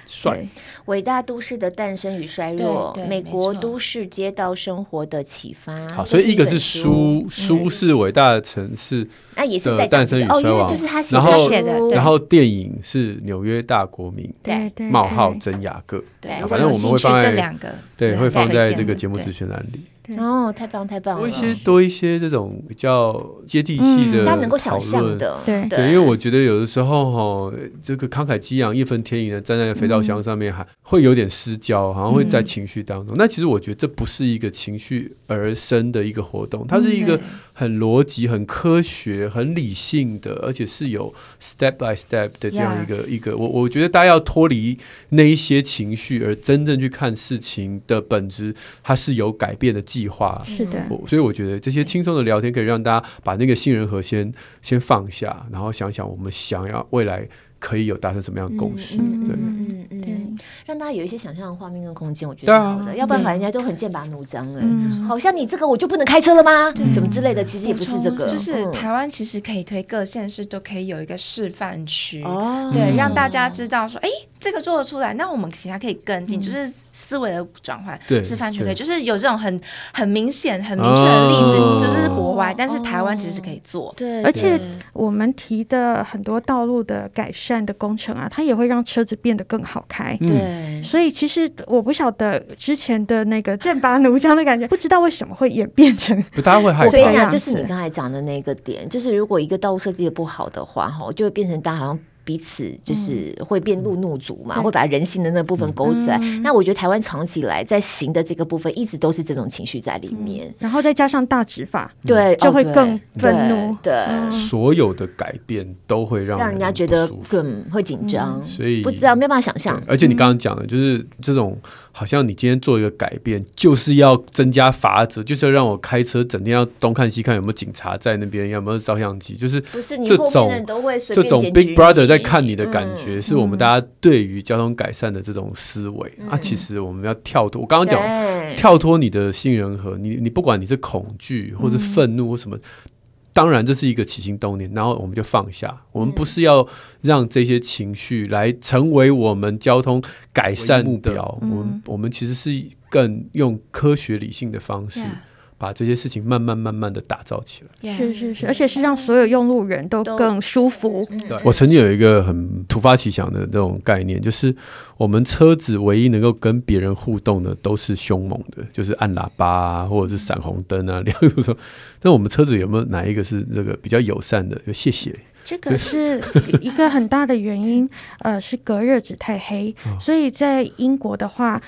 Speaker 2: 帅。
Speaker 1: 伟大都市的诞生与衰落，美国都市街道生活的启发。
Speaker 2: 好，所以一个是书，书是伟大的城市，
Speaker 1: 那也是在
Speaker 2: 诞生与衰亡。
Speaker 1: 就是他
Speaker 2: 写的，然后电影是纽约大国民，
Speaker 1: 对对，
Speaker 2: 冒号真雅各，
Speaker 3: 对，
Speaker 2: 反正我们会放在
Speaker 3: 这两个，
Speaker 2: 对，会放在这个节目资讯栏里。
Speaker 1: 哦，太棒太棒了！
Speaker 2: 多一些多一些这种比较接地气的，
Speaker 1: 大家能够想象的，
Speaker 4: 对
Speaker 2: 对，因为我觉得有的时候哈，这个慷慨激昂、义愤填膺的站在肥皂箱上面，还会有点失焦，好像会在情绪当中。那其实我觉得这不是一个情绪而生的一个活动，它是一个很逻辑、很科学、很理性的，而且是有 step by step 的这样一个一个。我我觉得大家要脱离那一些情绪，而真正去看事情的本质，它是有改变的。计划
Speaker 4: 是的，
Speaker 2: 所以我觉得这些轻松的聊天可以让大家把那个杏仁核先先放下，然后想想我们想要未来。可以有达成什么样的共识？
Speaker 1: 嗯嗯嗯，对，让大家有一些想象的画面跟空间，我觉得好的。要不然，把人家都很剑拔弩张哎，好像你这个我就不能开车了吗？什么之类的，其实也不是这个。
Speaker 3: 就是台湾其实可以推各县市都可以有一个示范区，对，让大家知道说，哎，这个做得出来，那我们其他可以跟进，就是思维的转换。是范全可以，就是有这种很很明显、很明确的例子，就是国外，但是台湾其实可以做。
Speaker 4: 对，而且我们提的很多道路的改善。的工程啊，它也会让车子变得更好开。
Speaker 1: 对、
Speaker 4: 嗯，所以其实我不晓得之前的那个剑拔弩张的感觉，不知道为什么会演变成。
Speaker 2: 大家会害怕。
Speaker 1: 所以呢，就是你刚才讲的那个点，就是如果一个道路设计的不好的话，哈，就会变成大家好像。彼此就是会变路怒族嘛，会把人性的那部分勾起来。那我觉得台湾长期以来在行的这个部分，一直都是这种情绪在里面。
Speaker 4: 然后再加上大执法，
Speaker 1: 对，
Speaker 4: 就会更愤怒。
Speaker 1: 对，
Speaker 2: 所有的改变都会让
Speaker 1: 让人家觉得更会紧张，
Speaker 2: 所以
Speaker 1: 不知道没有办法想象。
Speaker 2: 而且你刚刚讲的就是这种。好像你今天做一个改变，就是要增加法则，就是要让我开车整天要东看西看，有没有警察在那边，有没有照相机，就是这种这种 Big Brother 在看你的感觉，是我们大家对于交通改善的这种思维啊。其实我们要跳脱，我刚刚讲跳脱你的杏仁核，你你不管你是恐惧或是愤怒或什么。当然，这是一个起心动念，然后我们就放下。我们不是要让这些情绪来成为我们交通改善目标。我们我们其实是更用科学理性的方式。把这些事情慢慢慢慢的打造起来，
Speaker 4: 是是是，而且是让所有用路人都更舒服。
Speaker 2: 对，我曾经有一个很突发奇想的这种概念，就是我们车子唯一能够跟别人互动的都是凶猛的，就是按喇叭啊，或者是闪红灯啊，亮度说。那我们车子有没有哪一个是这个比较友善的？就谢谢。
Speaker 4: 这个是一个很大的原因，呃，是隔热纸太黑，哦、所以在英国的话，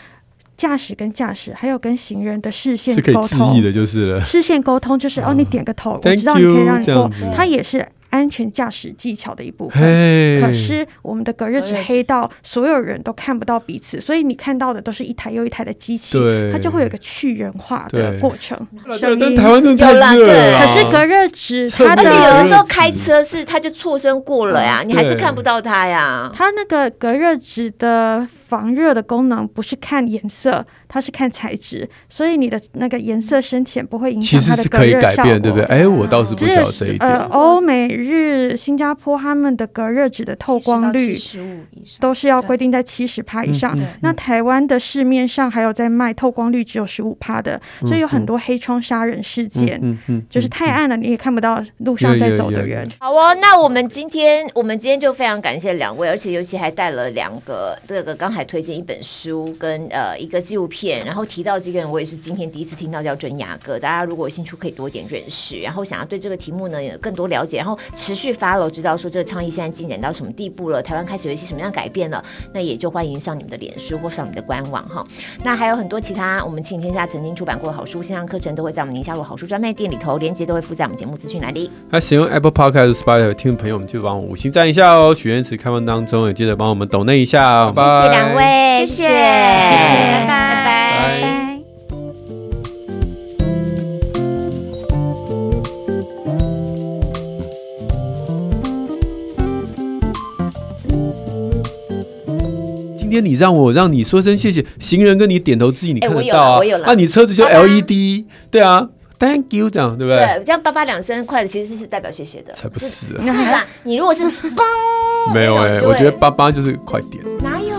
Speaker 4: 驾驶跟驾驶还有跟行人的视线沟通
Speaker 2: 是可以记忆的，就是了。
Speaker 4: 视线沟通就是哦，哦，你点个头，我知道你可以让你过，它也是。安全驾驶技巧的一部分，hey, 可是我们的隔热纸黑到所有人都看不到彼此，所以你看到的都是一台又一台的机器，它就会有一个去人化的过程。
Speaker 2: 但台湾真的太热了，
Speaker 1: 对，
Speaker 4: 可是隔热纸它的，
Speaker 1: 而且有的时候开车是它就错身过了呀，你还是看不到它呀。
Speaker 4: 它那个隔热纸的。防热的功能不是看颜色，它是看材质，所以你的那个颜色深浅不会影响它的隔热效果，
Speaker 2: 对不对？哎，我倒是不晓得这一点。
Speaker 4: 呃，欧美日、新加坡他们的隔热纸的透光率都是要规定在七十帕以上。那台湾的市面上还有在卖透光率只有十五帕的，所以有很多黑窗杀人事件。嗯嗯，就是太暗了，你也看不到路上在走的人。
Speaker 1: 好哦，那我们今天我们今天就非常感谢两位，而且尤其还带了两个这个刚。还推荐一本书跟呃一个纪录片，然后提到这个人，我也是今天第一次听到叫准雅哥。大家如果有兴趣，可以多一点认识，然后想要对这个题目呢有更多了解，然后持续 follow，知道说这个倡议现在进展到什么地步了，台湾开始有一些什么样改变了，那也就欢迎上你们的脸书或上你们的官网哈。那还有很多其他我们请天下曾经出版过的好书线上课程，都会在我们宁夏路好书专卖店里头，链接都会附在我们节目资讯栏里。
Speaker 2: 那使用 Apple Podcast、Spotify 听众朋友们，就帮我五星赞一下哦。许愿池开放当中，也记得帮我们抖内一下哦。
Speaker 1: 谢谢两位。谢谢，谢谢，拜拜，
Speaker 2: 拜拜。今天你让我让你说声谢谢，行人跟你点头致意，你看得到啊？那你车子就 LED，对啊，Thank you，这样对不对？
Speaker 1: 对，这样叭叭两声筷子其实是代表谢谢的，
Speaker 2: 才不是，
Speaker 1: 是吧？你如果是 嘣，
Speaker 2: 没有哎，我觉得叭叭就是快点。
Speaker 1: 哪有？